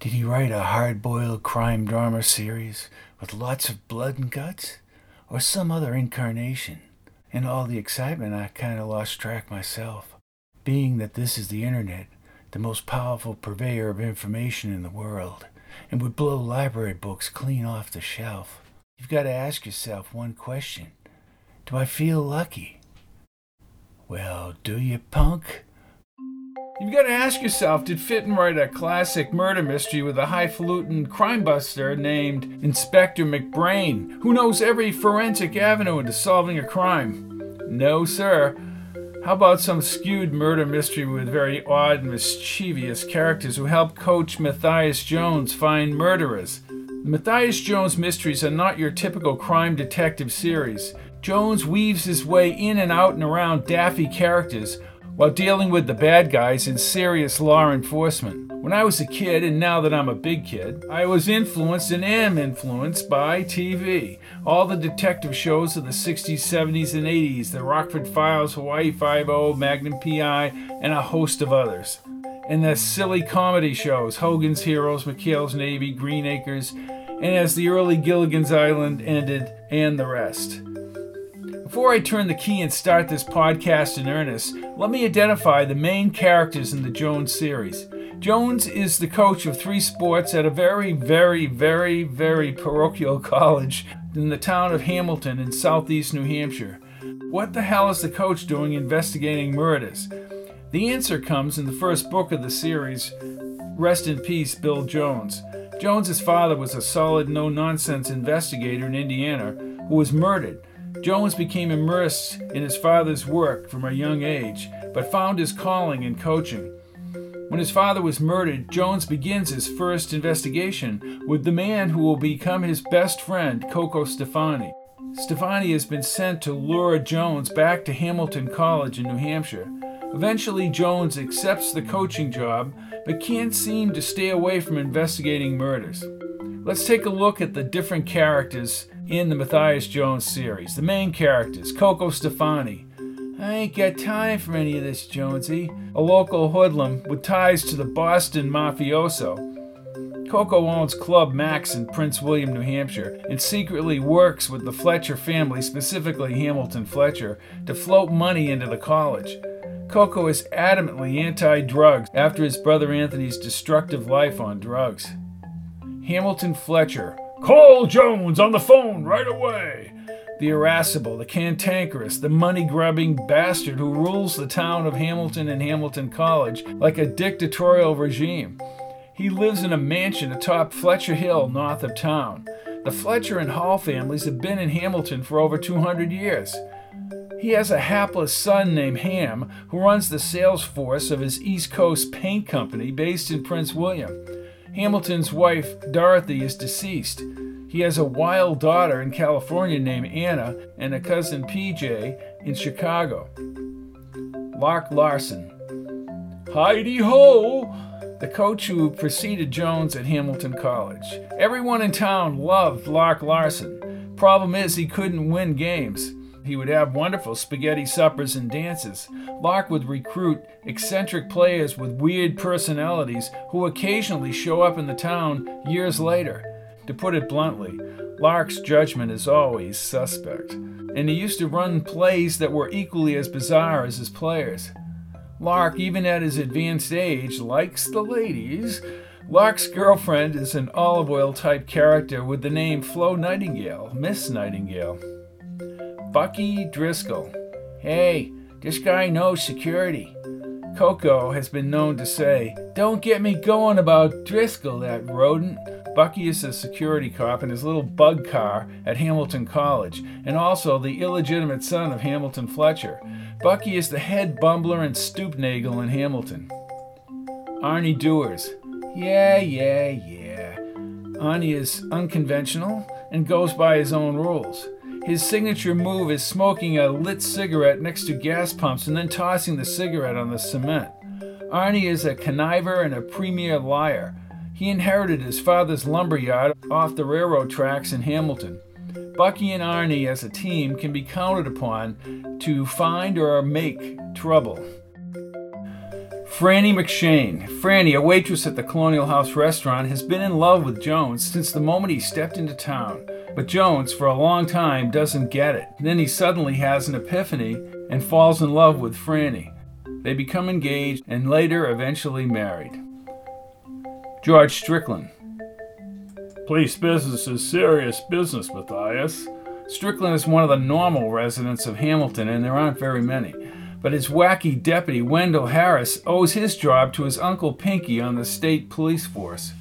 Did he write a hard boiled crime drama series with lots of blood and guts? Or some other incarnation? In all the excitement, I kind of lost track myself. Being that this is the internet, the most powerful purveyor of information in the world, and would blow library books clean off the shelf, you've got to ask yourself one question Do I feel lucky? Well, do you, punk? You've got to ask yourself did Fitton write a classic murder mystery with a highfalutin crime buster named Inspector McBrain, who knows every forensic avenue into solving a crime? No, sir. How about some skewed murder mystery with very odd, mischievous characters who help coach Matthias Jones find murderers? The Matthias Jones mysteries are not your typical crime detective series. Jones weaves his way in and out and around daffy characters while dealing with the bad guys in serious law enforcement. When I was a kid, and now that I'm a big kid, I was influenced and am influenced by TV. All the detective shows of the 60s, 70s, and 80s the Rockford Files, Hawaii Five-O, Magnum PI, and a host of others. And the silly comedy shows Hogan's Heroes, McHale's Navy, Green Acres, and as the early Gilligan's Island ended, and the rest. Before I turn the key and start this podcast in earnest, let me identify the main characters in the Jones series. Jones is the coach of three sports at a very, very, very, very parochial college in the town of Hamilton in southeast New Hampshire. What the hell is the coach doing investigating murders? The answer comes in the first book of the series, Rest in Peace, Bill Jones. Jones's father was a solid, no nonsense investigator in Indiana who was murdered. Jones became immersed in his father's work from a young age, but found his calling in coaching. When his father was murdered, Jones begins his first investigation with the man who will become his best friend, Coco Stefani. Stefani has been sent to lure Jones back to Hamilton College in New Hampshire. Eventually, Jones accepts the coaching job, but can't seem to stay away from investigating murders. Let's take a look at the different characters in the Matthias Jones series. The main characters Coco Stefani. I ain't got time for any of this, Jonesy. A local hoodlum with ties to the Boston mafioso. Coco owns Club Max in Prince William, New Hampshire, and secretly works with the Fletcher family, specifically Hamilton Fletcher, to float money into the college. Coco is adamantly anti drugs after his brother Anthony's destructive life on drugs. Hamilton Fletcher, Call Jones on the phone right away. The irascible, the cantankerous, the money grubbing bastard who rules the town of Hamilton and Hamilton College like a dictatorial regime. He lives in a mansion atop Fletcher Hill, north of town. The Fletcher and Hall families have been in Hamilton for over 200 years. He has a hapless son named Ham who runs the sales force of his East Coast paint company based in Prince William. Hamilton's wife, Dorothy, is deceased. He has a wild daughter in California named Anna and a cousin PJ in Chicago. Lark Larson. Heidi ho! The coach who preceded Jones at Hamilton College. Everyone in town loved Lark Larson. Problem is, he couldn't win games. He would have wonderful spaghetti suppers and dances. Lark would recruit eccentric players with weird personalities who occasionally show up in the town years later. To put it bluntly, Lark's judgment is always suspect, and he used to run plays that were equally as bizarre as his players. Lark, even at his advanced age, likes the ladies. Lark's girlfriend is an olive oil type character with the name Flo Nightingale, Miss Nightingale. Bucky Driscoll. Hey, this guy knows security. Coco has been known to say, Don't get me going about Driscoll, that rodent. Bucky is a security cop in his little bug car at Hamilton College, and also the illegitimate son of Hamilton Fletcher. Bucky is the head bumbler and stoopnagel in Hamilton. Arnie Dewars. Yeah, yeah, yeah. Arnie is unconventional and goes by his own rules. His signature move is smoking a lit cigarette next to gas pumps and then tossing the cigarette on the cement. Arnie is a conniver and a premier liar. He inherited his father's lumberyard off the railroad tracks in Hamilton. Bucky and Arnie as a team can be counted upon to find or make trouble. Franny McShane. Franny, a waitress at the Colonial House restaurant, has been in love with Jones since the moment he stepped into town. But Jones, for a long time, doesn't get it. Then he suddenly has an epiphany and falls in love with Franny. They become engaged and later eventually married. George Strickland. Police business is serious business, Matthias. Strickland is one of the normal residents of Hamilton, and there aren't very many but his wacky deputy, Wendell Harris, owes his job to his uncle Pinky on the state police force.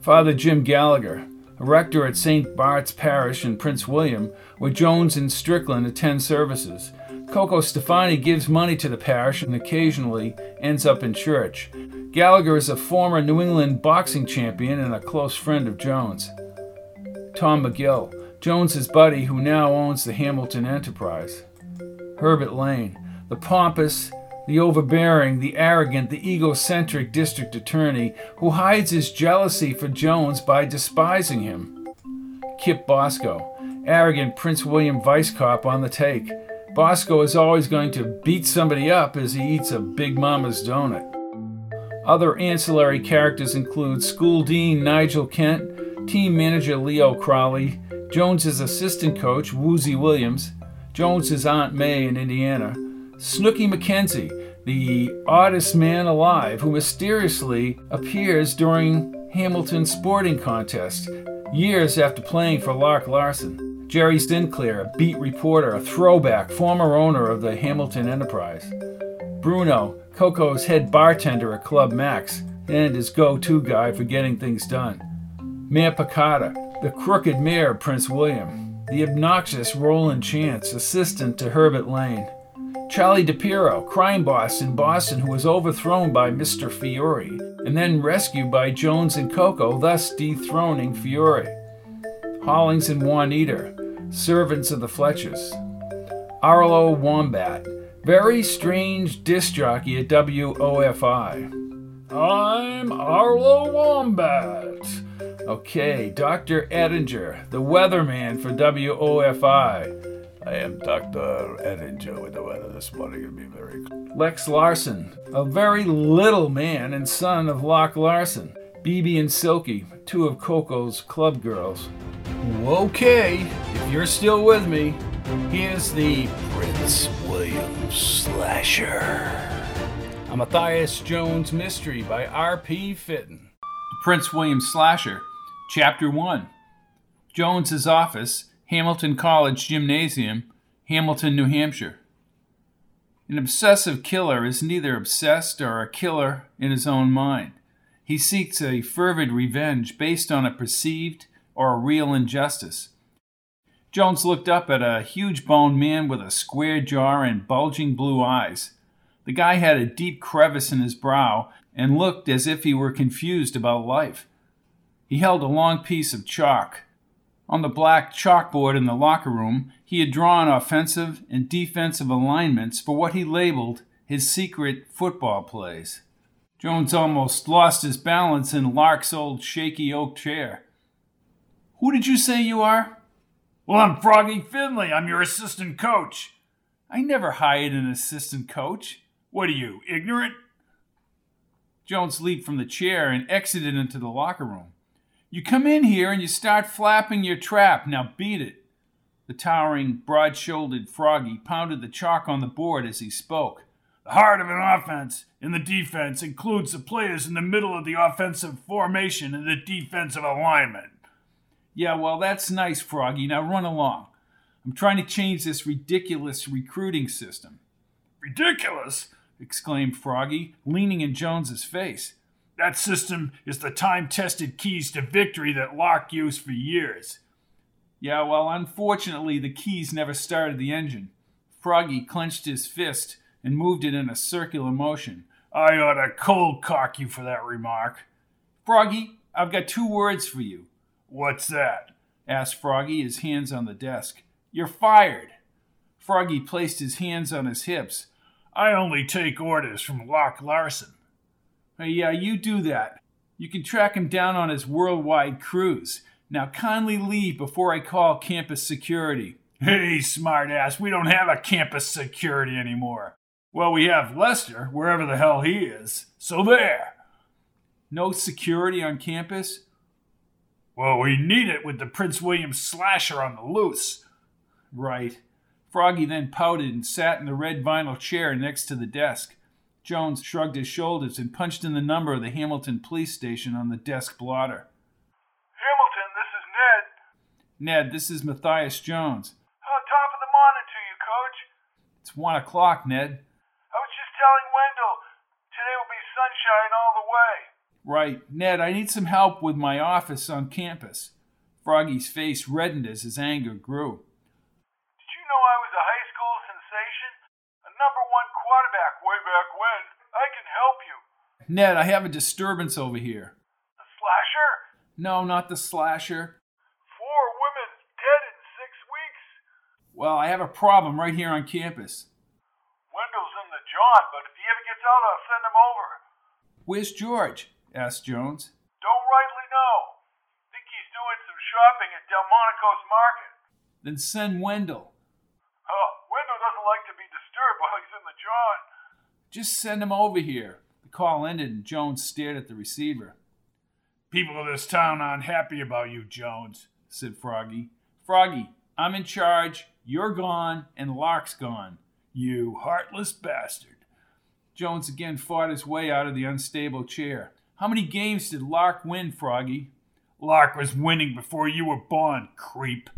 Father Jim Gallagher, a rector at St. Bart's Parish in Prince William, where Jones and Strickland attend services. Coco Stefani gives money to the parish and occasionally ends up in church. Gallagher is a former New England boxing champion and a close friend of Jones. Tom McGill, Jones's buddy who now owns the Hamilton Enterprise. Herbert Lane, the pompous, the overbearing, the arrogant, the egocentric district attorney who hides his jealousy for Jones by despising him. Kip Bosco, arrogant Prince William vice cop on the take. Bosco is always going to beat somebody up as he eats a Big Mama's donut. Other ancillary characters include school dean Nigel Kent, team manager Leo Crowley, Jones's assistant coach Woozy Williams, Jones's Aunt May in Indiana, Snooky McKenzie, the oddest man alive who mysteriously appears during Hamilton's sporting contest, years after playing for Lark Larson. Jerry Sinclair, a beat reporter, a throwback, former owner of the Hamilton Enterprise. Bruno, Coco's head bartender at Club Max, and his go to guy for getting things done. Mayor Picada, the crooked mayor of Prince William the obnoxious Roland Chance, assistant to Herbert Lane. Charlie DePiro, crime boss in Boston who was overthrown by Mr. Fiore and then rescued by Jones and Coco, thus dethroning Fiore. Hollings and Juanita, servants of the Fletchers. Arlo Wombat, very strange disc jockey at WOFI. I'm Arlo Wombat. Okay, Dr. Edinger, the weatherman for WOFI. I am Dr. Edinger with the weather this morning. It'll be very Lex Larson, a very little man and son of Lark Larson. BB and Silky, two of Coco's club girls. Okay, if you're still with me, here's the Prince William Slasher. A Matthias Jones Mystery by R.P. Fitton. Prince William Slasher Chapter 1 Jones's Office, Hamilton College Gymnasium, Hamilton, New Hampshire. An obsessive killer is neither obsessed or a killer in his own mind. He seeks a fervid revenge based on a perceived or a real injustice. Jones looked up at a huge boned man with a square jaw and bulging blue eyes. The guy had a deep crevice in his brow and looked as if he were confused about life. He held a long piece of chalk. On the black chalkboard in the locker room, he had drawn offensive and defensive alignments for what he labeled his secret football plays. Jones almost lost his balance in Lark's old shaky oak chair. Who did you say you are? Well, I'm Froggy Finley. I'm your assistant coach. I never hired an assistant coach. What are you, ignorant? Jones leaped from the chair and exited into the locker room. You come in here and you start flapping your trap. Now beat it. The towering, broad shouldered Froggy pounded the chalk on the board as he spoke. The heart of an offense in the defense includes the players in the middle of the offensive formation and the defensive alignment. Yeah, well, that's nice, Froggy. Now run along. I'm trying to change this ridiculous recruiting system. Ridiculous? exclaimed Froggy, leaning in Jones's face. That system is the time tested keys to victory that Lark used for years. Yeah, well, unfortunately, the keys never started the engine. Froggy clenched his fist and moved it in a circular motion. I ought to cold cock you for that remark. Froggy, I've got two words for you. What's that? asked Froggy, his hands on the desk. You're fired. Froggy placed his hands on his hips. I only take orders from Lark Larson. Uh, yeah, you do that. You can track him down on his worldwide cruise. Now kindly leave before I call campus security. Hey, smartass, we don't have a campus security anymore. Well, we have Lester, wherever the hell he is. So there. No security on campus? Well, we need it with the Prince William slasher on the loose. Right. Froggy then pouted and sat in the red vinyl chair next to the desk. Jones shrugged his shoulders and punched in the number of the Hamilton police station on the desk blotter. Hamilton, this is Ned. Ned, this is Matthias Jones. Uh, top of the morning to you, Coach. It's one o'clock, Ned. I was just telling Wendell today will be sunshine all the way. Right. Ned, I need some help with my office on campus. Froggy's face reddened as his anger grew. Did you know I was a high school sensation? A number one quarterback way back when. I can help you. Ned, I have a disturbance over here. The slasher? No, not the slasher. Four women dead in six weeks. Well, I have a problem right here on campus. Wendell's in the John, but if he ever gets out, I'll send him over. Where's George? asked Jones. Don't rightly know. Think he's doing some shopping at Delmonico's market. Then send Wendell. Oh, Wendell doesn't like to be disturbed while he's in the John. Just send him over here. Call ended and Jones stared at the receiver. People of this town aren't happy about you, Jones, said Froggy. Froggy, I'm in charge. You're gone, and Lark's gone. You heartless bastard. Jones again fought his way out of the unstable chair. How many games did Lark win, Froggy? Lark was winning before you were born, creep.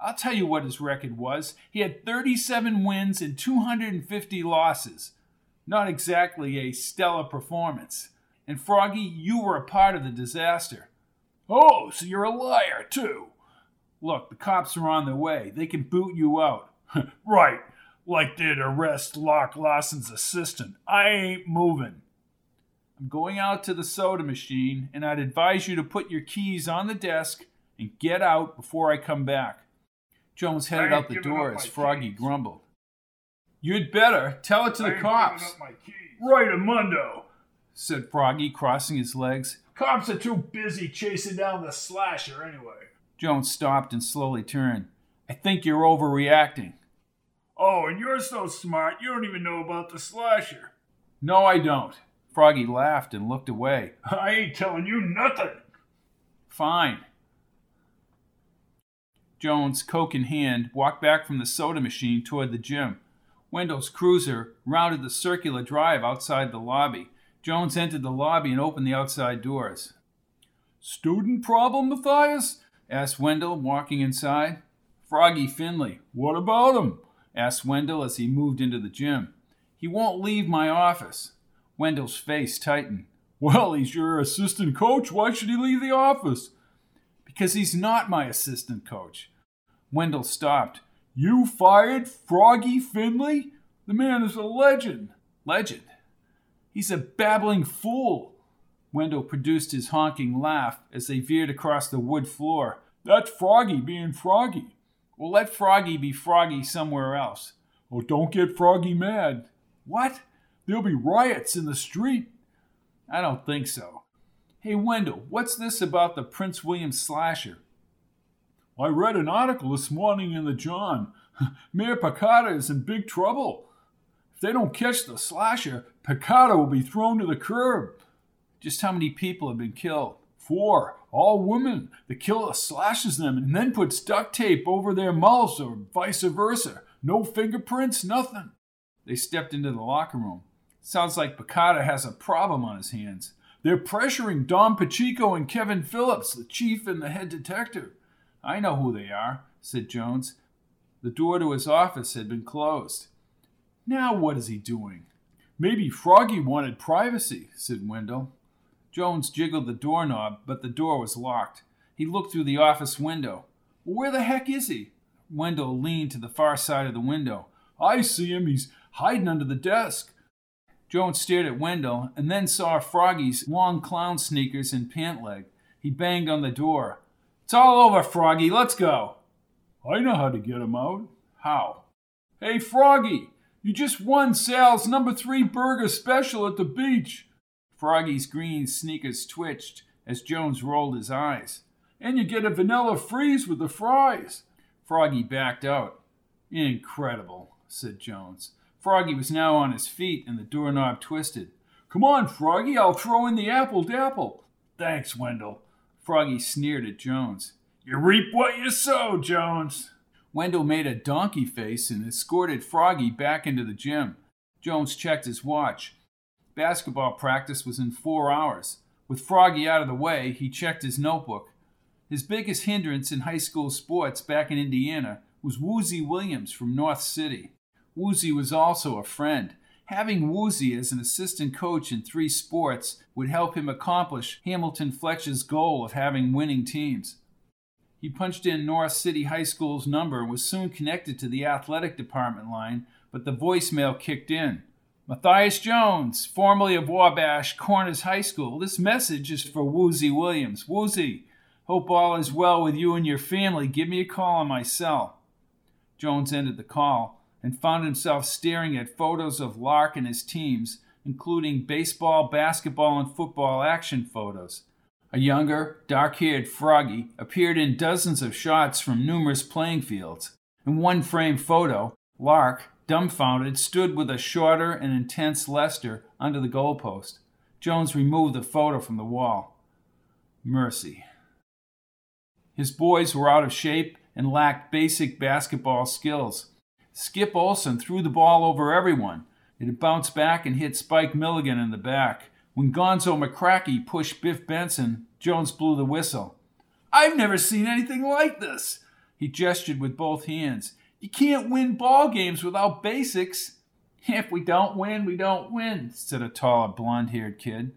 I'll tell you what his record was. He had 37 wins and 250 losses. Not exactly a stellar performance. And Froggy, you were a part of the disaster. Oh, so you're a liar, too. Look, the cops are on their way. They can boot you out. right, like they'd arrest Lark Larson's assistant. I ain't moving. I'm going out to the soda machine, and I'd advise you to put your keys on the desk and get out before I come back. Jones headed out the door as Froggy keys. grumbled. You'd better tell it to the cops, Right, Amundo. said Froggy, crossing his legs. Cops are too busy chasing down the slasher anyway. Jones stopped and slowly turned. I think you're overreacting. Oh, and you're so smart, you don't even know about the slasher. No, I don't. Froggy laughed and looked away. I ain't telling you nothing. Fine. Jones, Coke in hand, walked back from the soda machine toward the gym. Wendell's cruiser rounded the circular drive outside the lobby. Jones entered the lobby and opened the outside doors. Student problem, Matthias? asked Wendell, walking inside. Froggy Finley. What about him? asked Wendell as he moved into the gym. He won't leave my office. Wendell's face tightened. Well, he's your assistant coach. Why should he leave the office? Because he's not my assistant coach. Wendell stopped. You fired Froggy Finley? The man is a legend. Legend? He's a babbling fool. Wendell produced his honking laugh as they veered across the wood floor. That's Froggy being Froggy. Well, let Froggy be Froggy somewhere else. Oh, don't get Froggy mad. What? There'll be riots in the street. I don't think so. Hey, Wendell, what's this about the Prince William slasher? I read an article this morning in the John. Mayor Picard is in big trouble. If they don't catch the slasher, Picard will be thrown to the curb. Just how many people have been killed? Four, all women. The killer slashes them and then puts duct tape over their mouths or vice versa. No fingerprints, nothing. They stepped into the locker room. Sounds like Picard has a problem on his hands. They're pressuring Don Pacheco and Kevin Phillips, the chief and the head detective. I know who they are, said Jones. The door to his office had been closed. Now what is he doing? Maybe Froggy wanted privacy, said Wendell. Jones jiggled the doorknob, but the door was locked. He looked through the office window. Where the heck is he? Wendell leaned to the far side of the window. I see him. He's hiding under the desk. Jones stared at Wendell and then saw Froggy's long clown sneakers and pant leg. He banged on the door. It's all over, Froggy. Let's go. I know how to get him out. How? Hey, Froggy, you just won Sal's number three burger special at the beach. Froggy's green sneakers twitched as Jones rolled his eyes. And you get a vanilla freeze with the fries. Froggy backed out. Incredible, said Jones. Froggy was now on his feet and the doorknob twisted. Come on, Froggy, I'll throw in the apple dapple. Thanks, Wendell. Froggy sneered at Jones. You reap what you sow, Jones. Wendell made a donkey face and escorted Froggy back into the gym. Jones checked his watch. Basketball practice was in four hours. With Froggy out of the way, he checked his notebook. His biggest hindrance in high school sports back in Indiana was Woozy Williams from North City. Woozy was also a friend. Having Woozy as an assistant coach in three sports would help him accomplish Hamilton Fletcher's goal of having winning teams. He punched in North City High School's number and was soon connected to the athletic department line, but the voicemail kicked in. Matthias Jones, formerly of Wabash Corners High School. This message is for Woozy Williams. Woozy, hope all is well with you and your family. Give me a call on my cell. Jones ended the call and found himself staring at photos of Lark and his teams, including baseball, basketball, and football action photos. A younger, dark haired Froggy appeared in dozens of shots from numerous playing fields. In one frame photo, Lark, dumbfounded, stood with a shorter and intense Lester under the goalpost. Jones removed the photo from the wall. Mercy. His boys were out of shape and lacked basic basketball skills. Skip Olson threw the ball over everyone. It bounced back and hit Spike Milligan in the back. When Gonzo McCracky pushed Biff Benson, Jones blew the whistle. I've never seen anything like this. He gestured with both hands. You can't win ball games without basics. If we don't win, we don't win, said a tall, blond haired kid.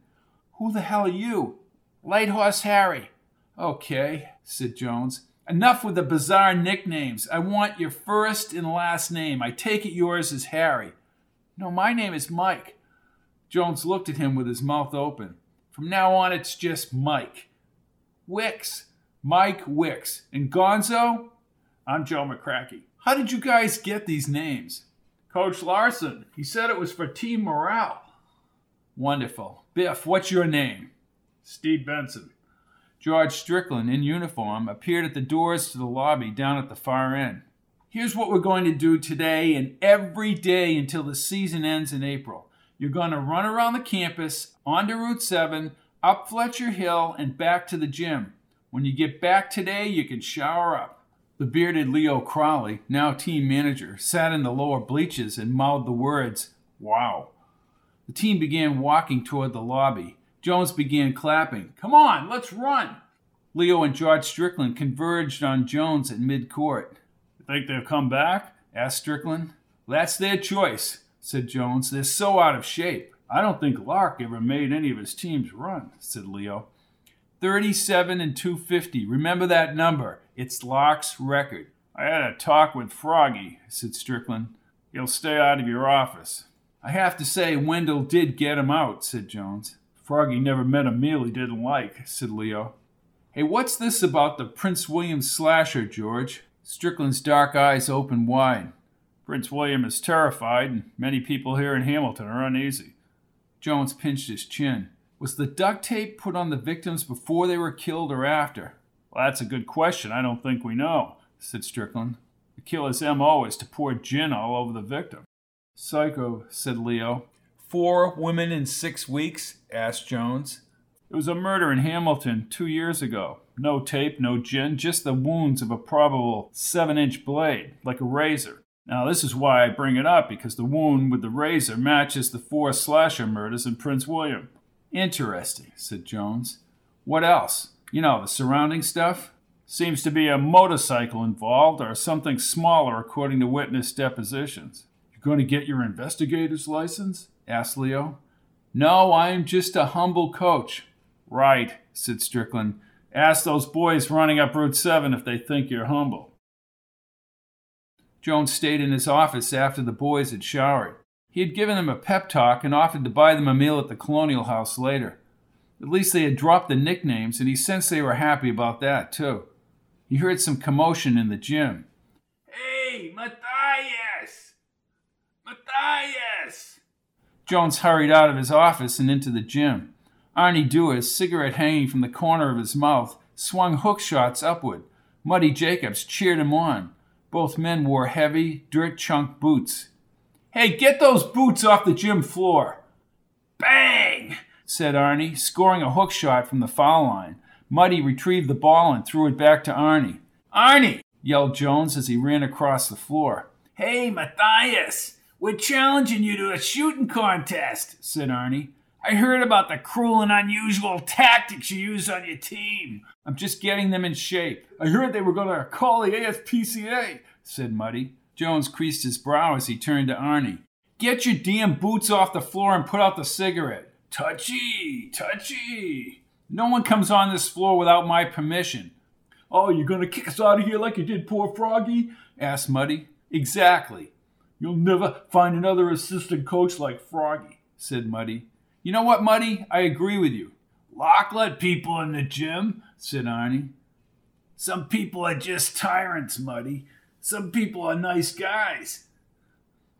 Who the hell are you? Light Horse Harry. Okay, said Jones. Enough with the bizarre nicknames. I want your first and last name. I take it yours is Harry. No, my name is Mike. Jones looked at him with his mouth open. From now on, it's just Mike. Wicks. Mike Wicks. And Gonzo? I'm Joe McCracky. How did you guys get these names? Coach Larson. He said it was for team morale. Wonderful. Biff, what's your name? Steve Benson. George Strickland, in uniform, appeared at the doors to the lobby down at the far end. Here's what we're going to do today and every day until the season ends in April. You're going to run around the campus, onto Route 7, up Fletcher Hill, and back to the gym. When you get back today, you can shower up. The bearded Leo Crowley, now team manager, sat in the lower bleachers and mouthed the words, Wow. The team began walking toward the lobby. Jones began clapping. Come on, let's run. Leo and George Strickland converged on Jones at midcourt. Think they'll come back? asked Strickland. That's their choice said Jones. They're so out of shape. I don't think Lark ever made any of his teams run, said Leo. 37 and 250. Remember that number. It's Lark's record. I had a talk with Froggy, said Strickland. He'll stay out of your office. I have to say, Wendell did get him out, said Jones. Froggy never met a meal he didn't like, said Leo. Hey, what's this about the Prince William slasher, George? Strickland's dark eyes opened wide. Prince William is terrified, and many people here in Hamilton are uneasy. Jones pinched his chin. Was the duct tape put on the victims before they were killed or after? Well, that's a good question. I don't think we know, said Strickland. The killer's M.O. is to pour gin all over the victim. Psycho, said Leo. Four women in six weeks? asked Jones. It was a murder in Hamilton two years ago. No tape, no gin, just the wounds of a probable seven inch blade, like a razor. Now, this is why I bring it up, because the wound with the razor matches the four slasher murders in Prince William. Interesting, said Jones. What else? You know, the surrounding stuff? Seems to be a motorcycle involved, or something smaller, according to witness depositions. You're going to get your investigator's license? Asked Leo. No, I'm just a humble coach. Right, said Strickland. Ask those boys running up Route 7 if they think you're humble. Jones stayed in his office after the boys had showered. He had given them a pep talk and offered to buy them a meal at the Colonial House later. At least they had dropped the nicknames, and he sensed they were happy about that, too. he heard some commotion in the gym. Hey, Matthias! Matthias! Jones hurried out of his office and into the gym. Arnie Dewar, cigarette hanging from the corner of his mouth, swung hook shots upward. Muddy Jacobs cheered him on. Both men wore heavy, dirt chunk boots. Hey, get those boots off the gym floor! Bang! said Arnie, scoring a hook shot from the foul line. Muddy retrieved the ball and threw it back to Arnie. Arnie! yelled Jones as he ran across the floor. Hey, Matthias! We're challenging you to a shooting contest, said Arnie. I heard about the cruel and unusual tactics you use on your team. I'm just getting them in shape. I heard they were going to call the ASPCA, said Muddy. Jones creased his brow as he turned to Arnie. Get your damn boots off the floor and put out the cigarette. Touchy, touchy. No one comes on this floor without my permission. Oh, you're going to kick us out of here like you did poor Froggy? asked Muddy. Exactly. You'll never find another assistant coach like Froggy, said Muddy. You know what, Muddy? I agree with you. Lark let people in the gym, said Arnie. Some people are just tyrants, Muddy. Some people are nice guys.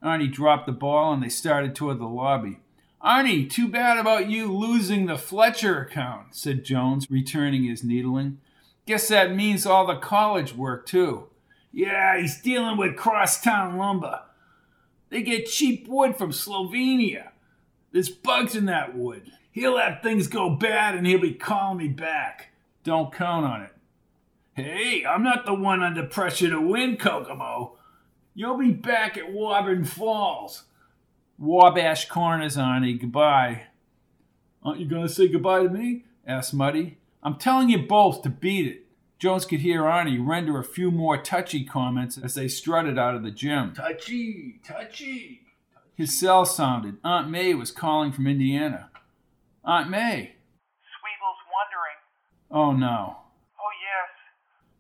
Arnie dropped the ball and they started toward the lobby. Arnie, too bad about you losing the Fletcher account, said Jones, returning his needling. Guess that means all the college work, too. Yeah, he's dealing with crosstown lumber. They get cheap wood from Slovenia. There's bugs in that wood. He'll have things go bad and he'll be calling me back. Don't count on it. Hey, I'm not the one under pressure to win, Kokomo. You'll be back at Woburn Falls. Wabash Corners, Arnie. Goodbye. Aren't you going to say goodbye to me? asked Muddy. I'm telling you both to beat it. Jones could hear Arnie render a few more touchy comments as they strutted out of the gym. Touchy, touchy. His cell sounded. Aunt May was calling from Indiana. Aunt May. Sweevel's wondering. Oh, no. Oh, yes.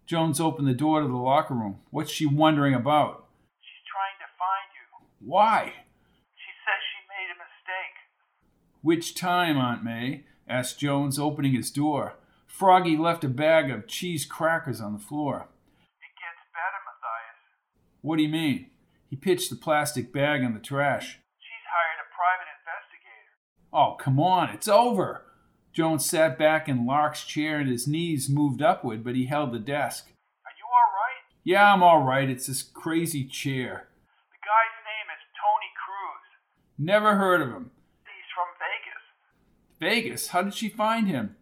Jones opened the door to the locker room. What's she wondering about? She's trying to find you. Why? She says she made a mistake. Which time, Aunt May? asked Jones, opening his door. Froggy left a bag of cheese crackers on the floor. It gets better, Matthias. What do you mean? He pitched the plastic bag in the trash. She's hired a private investigator. Oh, come on, it's over. Jones sat back in Lark's chair and his knees moved upward, but he held the desk. Are you all right? Yeah, I'm all right. It's this crazy chair. The guy's name is Tony Cruz. Never heard of him. He's from Vegas. Vegas? How did she find him?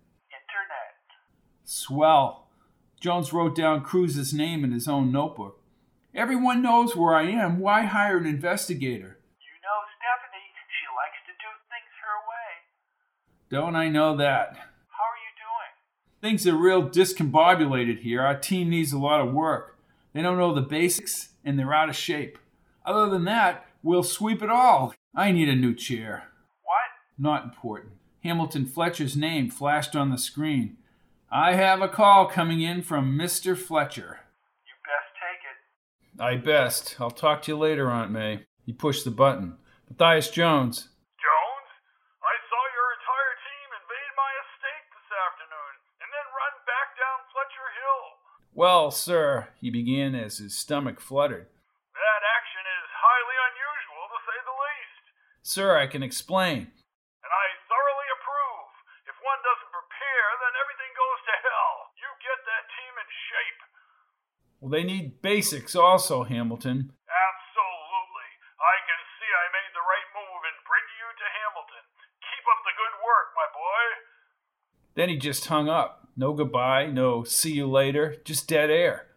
Swell. Jones wrote down Cruz's name in his own notebook. Everyone knows where I am. Why hire an investigator? You know Stephanie. She likes to do things her way. Don't I know that? How are you doing? Things are real discombobulated here. Our team needs a lot of work. They don't know the basics, and they're out of shape. Other than that, we'll sweep it all. I need a new chair. What? Not important. Hamilton Fletcher's name flashed on the screen. I have a call coming in from Mr. Fletcher. You best take it. I best. I'll talk to you later, Aunt May. He pushed the button. Matthias Jones. Jones? I saw your entire team invade my estate this afternoon and then run back down Fletcher Hill. Well, sir, he began as his stomach fluttered. That action is highly unusual, to say the least. Sir, I can explain. And I thoroughly approve. If one doesn't prepare, then everything goes to hell. You get that team in shape. Well, they need basics also, Hamilton. Absolutely. I can see I made the right move in bringing you to Hamilton. Keep up the good work, my boy. Then he just hung up. No goodbye, no see you later, just dead air.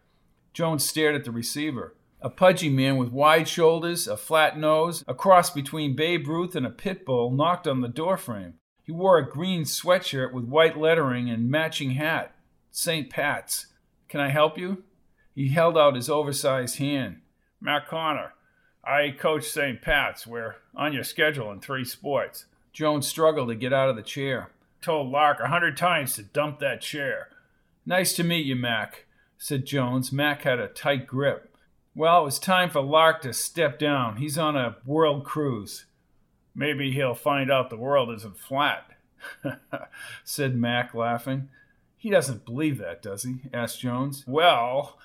Jones stared at the receiver. A pudgy man with wide shoulders, a flat nose, a cross between Babe Ruth and a pit bull, knocked on the doorframe. He wore a green sweatshirt with white lettering and matching hat. St. Pat's. Can I help you? He held out his oversized hand. Matt Connor. I coach St. Pat's. We're on your schedule in three sports. Jones struggled to get out of the chair. Told Lark a hundred times to dump that chair. Nice to meet you, Mac, said Jones. Mac had a tight grip. Well, it was time for Lark to step down. He's on a world cruise. Maybe he'll find out the world isn't flat, said Mac, laughing. He doesn't believe that, does he? asked Jones. Well,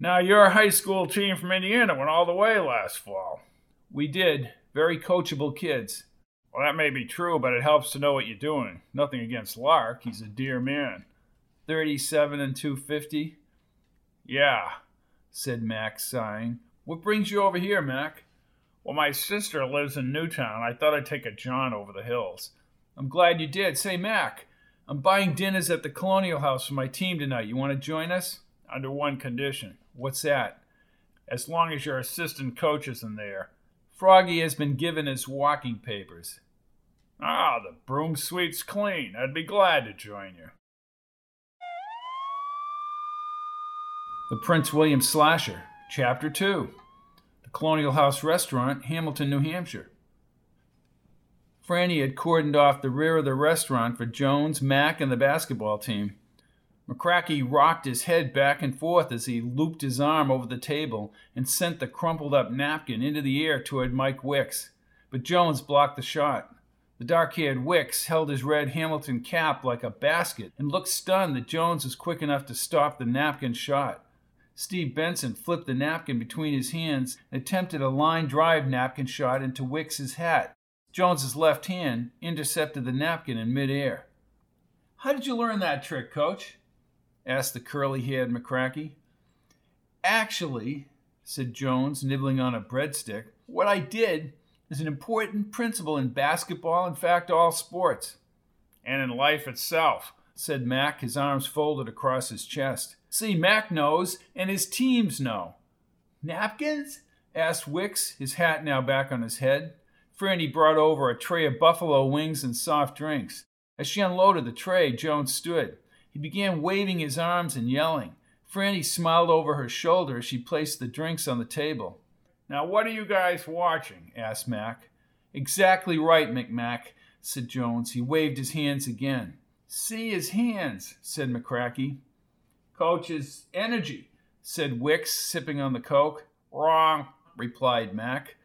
now your high school team from Indiana went all the way last fall. We did. Very coachable kids. Well, that may be true, but it helps to know what you're doing. Nothing against Lark. He's a dear man. 37 and 250? Yeah, said Mac, sighing. What brings you over here, Mac? Well, my sister lives in Newtown. I thought I'd take a jaunt over the hills. I'm glad you did. Say, Mac, I'm buying dinners at the Colonial House for my team tonight. You want to join us? Under one condition. What's that? As long as your assistant coach isn't there. Froggy has been given his walking papers. Ah, the broom sweep's clean. I'd be glad to join you. The Prince William Slasher, Chapter 2 The Colonial House Restaurant, Hamilton, New Hampshire. Franny had cordoned off the rear of the restaurant for Jones, Mac, and the basketball team. McCracky rocked his head back and forth as he looped his arm over the table and sent the crumpled up napkin into the air toward Mike Wicks. But Jones blocked the shot. The dark haired Wicks held his red Hamilton cap like a basket and looked stunned that Jones was quick enough to stop the napkin shot. Steve Benson flipped the napkin between his hands and attempted a line drive napkin shot into Wicks's hat. Jones's left hand intercepted the napkin in midair. How did you learn that trick, coach? asked the curly haired McCracky. Actually, said Jones, nibbling on a breadstick, what I did is an important principle in basketball, in fact, all sports. And in life itself, said Mac, his arms folded across his chest. See, Mac knows, and his teams know. Napkins? asked Wicks, his hat now back on his head. Franny brought over a tray of buffalo wings and soft drinks. As she unloaded the tray, Jones stood. He began waving his arms and yelling. Franny smiled over her shoulder as she placed the drinks on the table. Now, what are you guys watching? asked Mac. Exactly right, McMac, said Jones. He waved his hands again. See his hands, said McCracky. Coach's energy, said Wicks, sipping on the Coke. Wrong, replied Mac.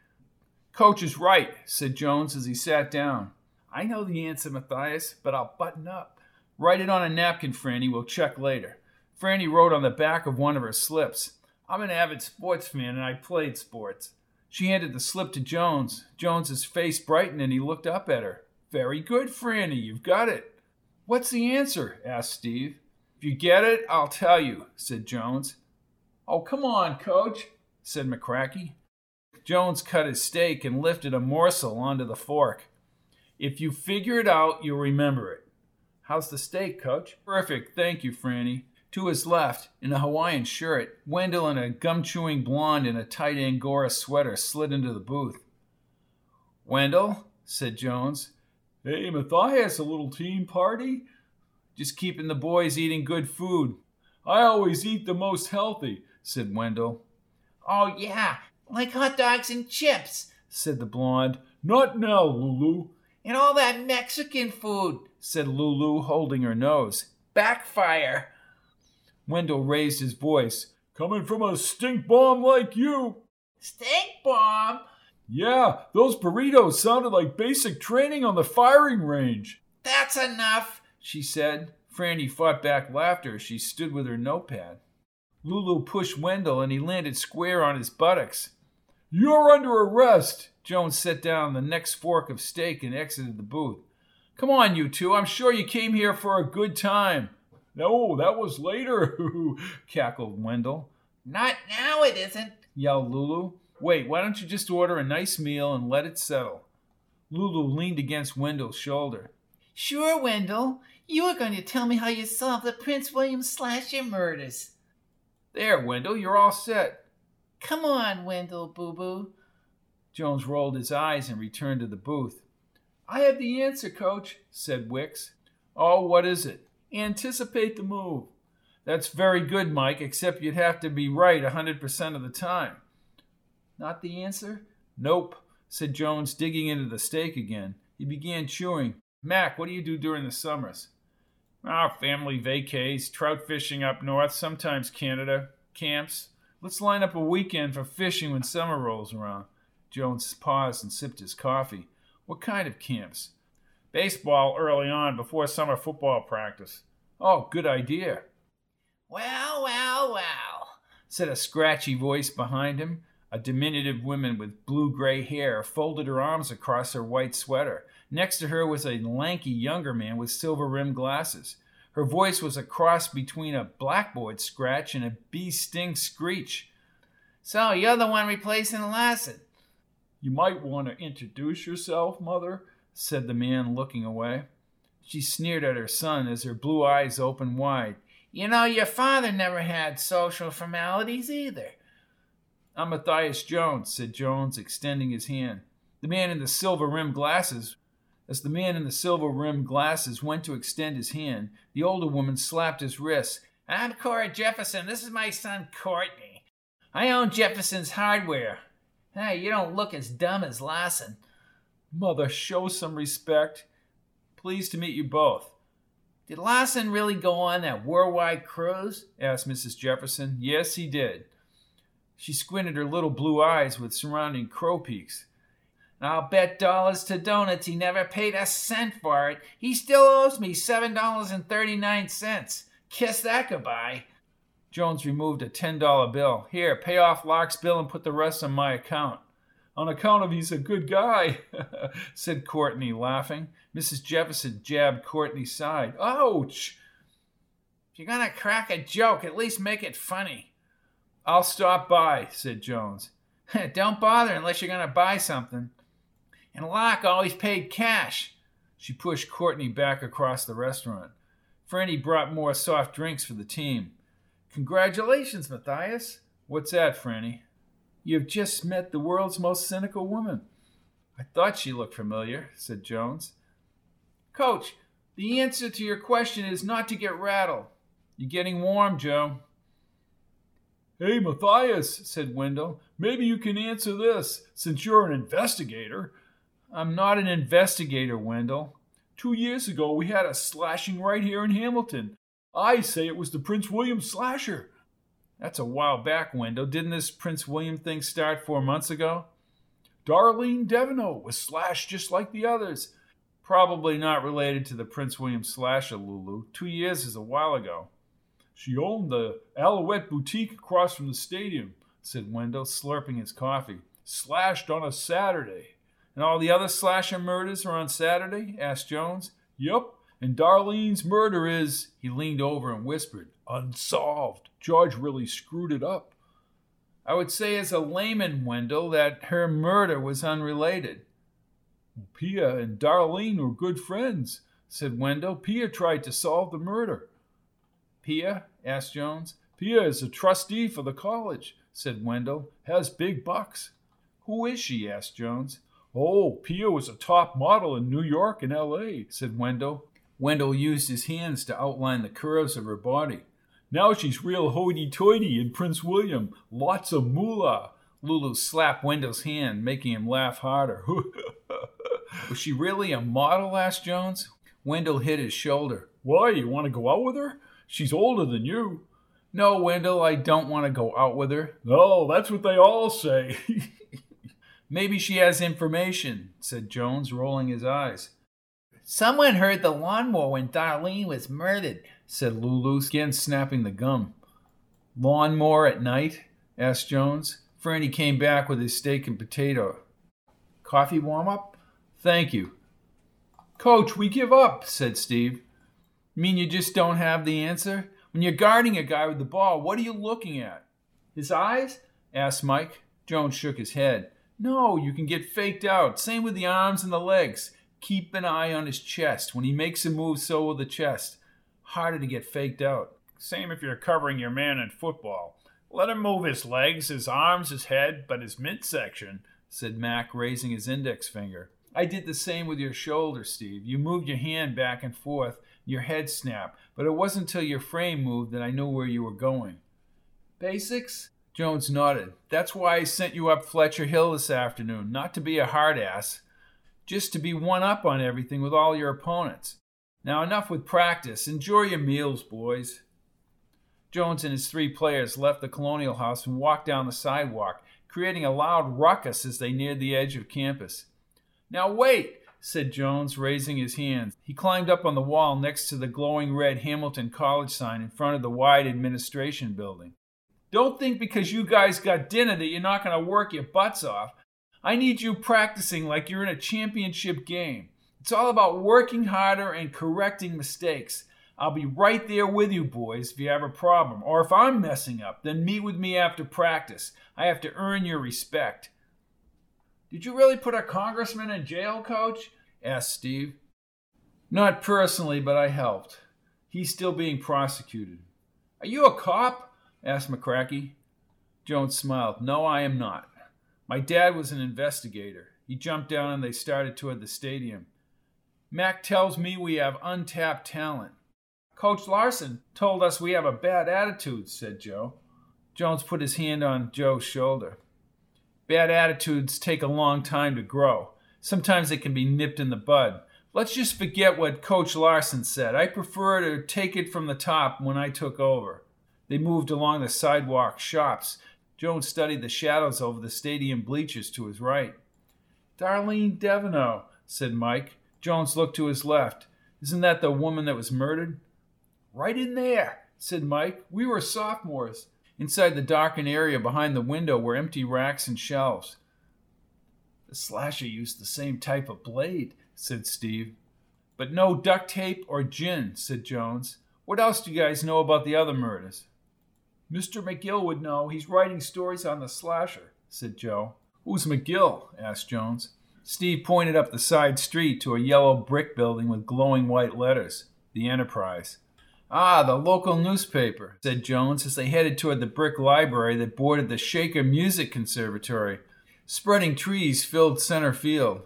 Coach is right, said Jones as he sat down. I know the answer, Matthias, but I'll button up. Write it on a napkin, Franny. We'll check later. Franny wrote on the back of one of her slips. I'm an avid sports fan and I played sports. She handed the slip to Jones. Jones's face brightened and he looked up at her. Very good, Franny. You've got it. What's the answer? asked Steve. If you get it, I'll tell you, said Jones. Oh, come on, coach, said McCracky. Jones cut his steak and lifted a morsel onto the fork. If you figure it out, you'll remember it. How's the steak, coach? Perfect, thank you, Franny. To his left, in a Hawaiian shirt, Wendell and a gum chewing blonde in a tight Angora sweater slid into the booth. Wendell, said Jones. Hey, Matthias, a little team party? Just keeping the boys eating good food. I always eat the most healthy, said Wendell. Oh, yeah, like hot dogs and chips, said the blonde. Not now, Lulu. And all that Mexican food, said Lulu, holding her nose. Backfire. Wendell raised his voice. Coming from a stink bomb like you. Stink bomb? Yeah, those burritos sounded like basic training on the firing range. That's enough, she said. Franny fought back laughter as she stood with her notepad. Lulu pushed Wendell and he landed square on his buttocks. You're under arrest. Jones set down the next fork of steak and exited the booth. Come on, you two. I'm sure you came here for a good time. No, that was later, cackled Wendell. Not now, it isn't, yelled Lulu. Wait, why don't you just order a nice meal and let it settle? Lulu leaned against Wendell's shoulder. Sure, Wendell. You were going to tell me how you solved the Prince William slasher murders. There, Wendell, you're all set. Come on, Wendell, boo boo. Jones rolled his eyes and returned to the booth. I have the answer, coach, said Wicks. Oh, what is it? Anticipate the move. That's very good, Mike, except you'd have to be right a 100% of the time. Not the answer? Nope, said Jones, digging into the steak again. He began chewing. Mac, what do you do during the summers? Ah, oh, family vacays, trout fishing up north, sometimes Canada, camps. Let's line up a weekend for fishing when summer rolls around. Jones paused and sipped his coffee. What kind of camps? Baseball early on before summer football practice. Oh, good idea, Well, well, well. said a scratchy voice behind him. A diminutive woman with blue gray hair folded her arms across her white sweater. Next to her was a lanky younger man with silver rimmed glasses. Her voice was a cross between a blackboard scratch and a bee sting screech. So you're the one replacing Larson. You might want to introduce yourself, Mother. said the man, looking away. She sneered at her son as her blue eyes opened wide. You know, your father never had social formalities either. I'm Matthias Jones, said Jones, extending his hand. The man in the silver rimmed glasses. As the man in the silver rimmed glasses went to extend his hand, the older woman slapped his wrist. I'm Cora Jefferson. This is my son, Courtney. I own Jefferson's Hardware. Hey, you don't look as dumb as Larson. Mother, show some respect. Pleased to meet you both. Did Larson really go on that worldwide cruise? asked Mrs. Jefferson. Yes, he did. She squinted her little blue eyes with surrounding crow peaks. I'll bet dollars to donuts he never paid a cent for it. He still owes me $7.39. Kiss that goodbye. Jones removed a $10 bill. Here, pay off Lark's bill and put the rest on my account. On account of he's a good guy, said Courtney, laughing. Mrs. Jefferson jabbed Courtney's side. Ouch! If you're gonna crack a joke, at least make it funny. I'll stop by, said Jones. Don't bother unless you're gonna buy something. And Locke always paid cash. She pushed Courtney back across the restaurant. Franny brought more soft drinks for the team. Congratulations, Matthias. What's that, Franny? You've just met the world's most cynical woman. I thought she looked familiar, said Jones. Coach, the answer to your question is not to get rattled. You're getting warm, Joe. Hey, Matthias, said Wendell, maybe you can answer this, since you're an investigator. I'm not an investigator, Wendell. Two years ago, we had a slashing right here in Hamilton. I say it was the Prince William slasher. That's a while back, Wendell. Didn't this Prince William thing start four months ago? Darlene Devono was slashed just like the others. Probably not related to the Prince William slasher, Lulu. Two years is a while ago. She owned the Alouette boutique across from the stadium, said Wendell, slurping his coffee. Slashed on a Saturday. And all the other slasher murders are on Saturday? asked Jones. Yup, and Darlene's murder is, he leaned over and whispered, unsolved. George really screwed it up. I would say, as a layman, Wendell, that her murder was unrelated. Pia and Darlene were good friends, said Wendell. Pia tried to solve the murder. Pia? asked Jones. Pia is a trustee for the college, said Wendell. Has big bucks. Who is she? asked Jones. Oh, Pia was a top model in New York and L.A., said Wendell. Wendell used his hands to outline the curves of her body. Now she's real hoity toity in Prince William. Lots of moolah. Lulu slapped Wendell's hand, making him laugh harder. Was she really a model? asked Jones. Wendell hit his shoulder. Why, you want to go out with her? She's older than you. No, Wendell, I don't want to go out with her. No, that's what they all say. Maybe she has information, said Jones, rolling his eyes. Someone heard the lawnmower when Darlene was murdered, said Lulu, again snapping the gum. Lawnmower at night? asked Jones. Franny came back with his steak and potato. Coffee warm up? Thank you. Coach, we give up, said Steve. Mean you just don't have the answer? When you're guarding a guy with the ball, what are you looking at? His eyes? asked Mike. Jones shook his head. No, you can get faked out. Same with the arms and the legs. Keep an eye on his chest. When he makes a move, so will the chest. Harder to get faked out. Same if you're covering your man in football. Let him move his legs, his arms, his head, but his midsection, said Mac, raising his index finger. I did the same with your shoulder, Steve. You moved your hand back and forth, your head snapped, but it wasn't until your frame moved that I knew where you were going. Basics? Jones nodded. That's why I sent you up Fletcher Hill this afternoon, not to be a hard ass, just to be one up on everything with all your opponents. Now, enough with practice. Enjoy your meals, boys. Jones and his three players left the Colonial House and walked down the sidewalk, creating a loud ruckus as they neared the edge of campus. Now, wait! said Jones, raising his hands. He climbed up on the wall next to the glowing red Hamilton College sign in front of the wide administration building. Don't think because you guys got dinner that you're not going to work your butts off. I need you practicing like you're in a championship game. It's all about working harder and correcting mistakes. I'll be right there with you, boys, if you have a problem. Or if I'm messing up, then meet with me after practice. I have to earn your respect. Did you really put a congressman in jail, coach? asked Steve. Not personally, but I helped. He's still being prosecuted. Are you a cop? Asked McCracky. Jones smiled. No, I am not. My dad was an investigator. He jumped down and they started toward the stadium. Mac tells me we have untapped talent. Coach Larson told us we have a bad attitude, said Joe. Jones put his hand on Joe's shoulder. Bad attitudes take a long time to grow. Sometimes they can be nipped in the bud. Let's just forget what Coach Larson said. I prefer to take it from the top when I took over. They moved along the sidewalk shops. Jones studied the shadows over the stadium bleachers to his right. Darlene Devono, said Mike. Jones looked to his left. Isn't that the woman that was murdered? Right in there, said Mike. We were sophomores. Inside the darkened area behind the window were empty racks and shelves. The slasher used the same type of blade, said Steve. But no duct tape or gin, said Jones. What else do you guys know about the other murders? Mr. McGill would know. He's writing stories on the slasher, said Joe. Who's McGill? asked Jones. Steve pointed up the side street to a yellow brick building with glowing white letters The Enterprise. Ah, the local newspaper, said Jones as they headed toward the brick library that bordered the Shaker Music Conservatory. Spreading trees filled center field.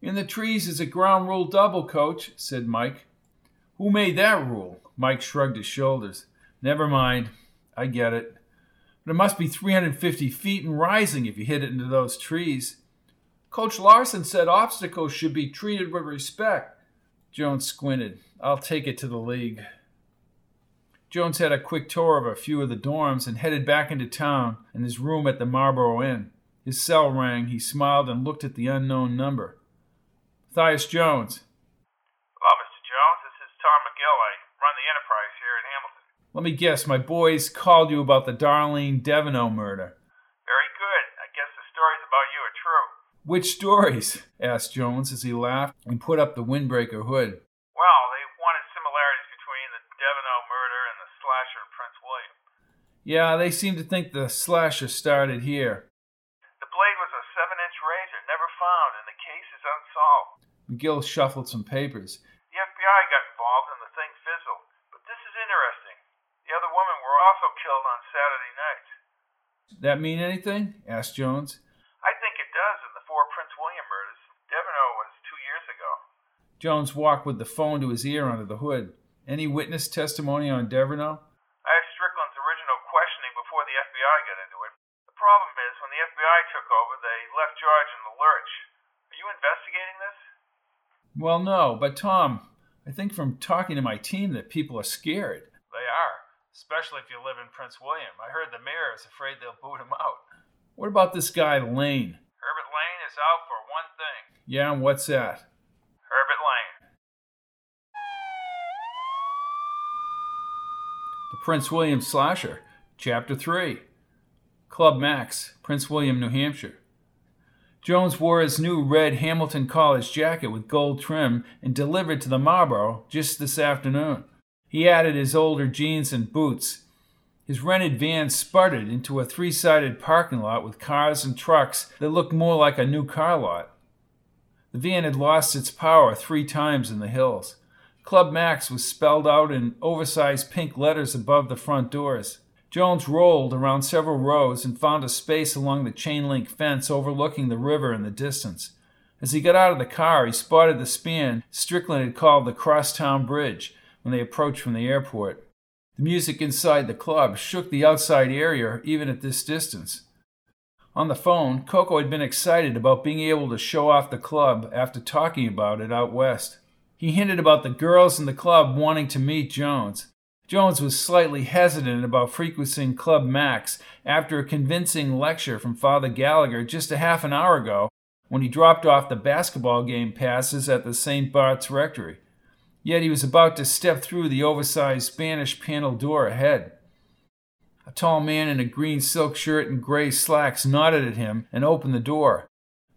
In the trees is a ground rule double, coach, said Mike. Who made that rule? Mike shrugged his shoulders. Never mind. I get it. But it must be 350 feet and rising if you hit it into those trees. Coach Larson said obstacles should be treated with respect. Jones squinted. I'll take it to the league. Jones had a quick tour of a few of the dorms and headed back into town and his room at the Marlboro Inn. His cell rang. He smiled and looked at the unknown number. Matthias Jones. Hello, Mr. Jones. This is Tom McGill. I run the Enterprise here in Hamilton. Let me guess, my boys called you about the Darlene Devono murder. Very good. I guess the stories about you are true. Which stories? asked Jones as he laughed and put up the windbreaker hood. Well, they wanted similarities between the Devono murder and the slasher in Prince William. Yeah, they seem to think the slasher started here. The blade was a seven inch razor, never found, and the case is unsolved. McGill shuffled some papers. The FBI got involved and the thing fizzled. But this is interesting. The other women were also killed on Saturday night. That mean anything? asked Jones. I think it does in the four Prince William murders. Devono was two years ago. Jones walked with the phone to his ear under the hood. Any witness testimony on Devono? I have Strickland's original questioning before the FBI got into it. The problem is, when the FBI took over, they left George in the lurch. Are you investigating this? Well, no, but Tom, I think from talking to my team that people are scared. Especially if you live in Prince William. I heard the mayor is afraid they'll boot him out. What about this guy, Lane? Herbert Lane is out for one thing Yeah, and what's that? Herbert Lane. The Prince William Slasher, Chapter 3. Club Max, Prince William, New Hampshire. Jones wore his new red Hamilton College jacket with gold trim and delivered to the Marlboro just this afternoon. He added his older jeans and boots. His rented van sputtered into a three sided parking lot with cars and trucks that looked more like a new car lot. The van had lost its power three times in the hills. Club Max was spelled out in oversized pink letters above the front doors. Jones rolled around several rows and found a space along the chain link fence overlooking the river in the distance. As he got out of the car, he spotted the span Strickland had called the Crosstown Bridge when they approached from the airport. The music inside the club shook the outside area even at this distance. On the phone, Coco had been excited about being able to show off the club after talking about it out west. He hinted about the girls in the club wanting to meet Jones. Jones was slightly hesitant about frequenting Club Max after a convincing lecture from Father Gallagher just a half an hour ago when he dropped off the basketball game passes at the St. Bart's Rectory. Yet he was about to step through the oversized Spanish panel door ahead. A tall man in a green silk shirt and gray slacks nodded at him and opened the door.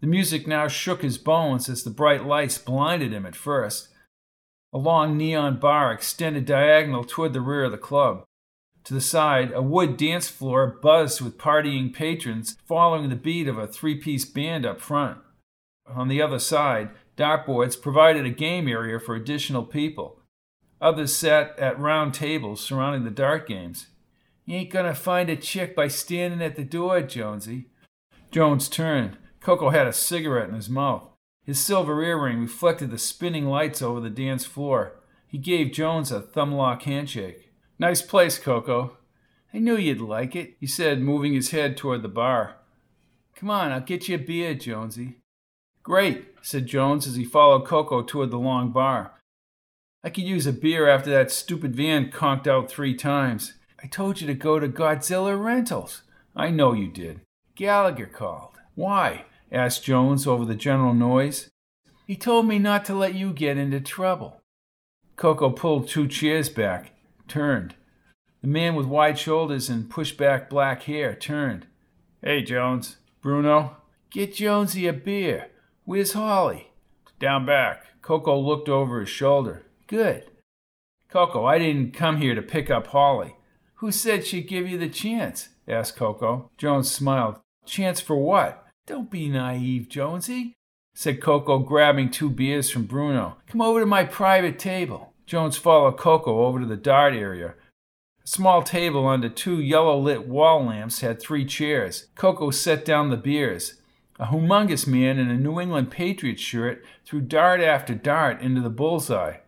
The music now shook his bones as the bright lights blinded him at first. A long neon bar extended diagonal toward the rear of the club. To the side, a wood dance floor buzzed with partying patrons following the beat of a three piece band up front. On the other side, dartboards provided a game area for additional people. Others sat at round tables surrounding the dart games. You ain't gonna find a chick by standing at the door, Jonesy. Jones turned. Coco had a cigarette in his mouth. His silver earring reflected the spinning lights over the dance floor. He gave Jones a thumblock handshake. Nice place, Coco. I knew you'd like it, he said, moving his head toward the bar. Come on, I'll get you a beer, Jonesy. Great, said Jones as he followed Coco toward the long bar. I could use a beer after that stupid van conked out three times. I told you to go to Godzilla Rentals. I know you did. Gallagher called. Why? asked Jones over the general noise. He told me not to let you get into trouble. Coco pulled two chairs back turned. The man with wide shoulders and pushed back black hair turned. Hey, Jones. Bruno? Get Jonesy a beer. Where's Holly? Down back. Coco looked over his shoulder. Good. Coco, I didn't come here to pick up Holly. Who said she'd give you the chance? asked Coco. Jones smiled. Chance for what? Don't be naive, Jonesy, said Coco, grabbing two beers from Bruno. Come over to my private table. Jones followed Coco over to the dart area. A small table under two yellow lit wall lamps had three chairs. Coco set down the beers. A humongous man in a New England Patriots shirt threw dart after dart into the bullseye.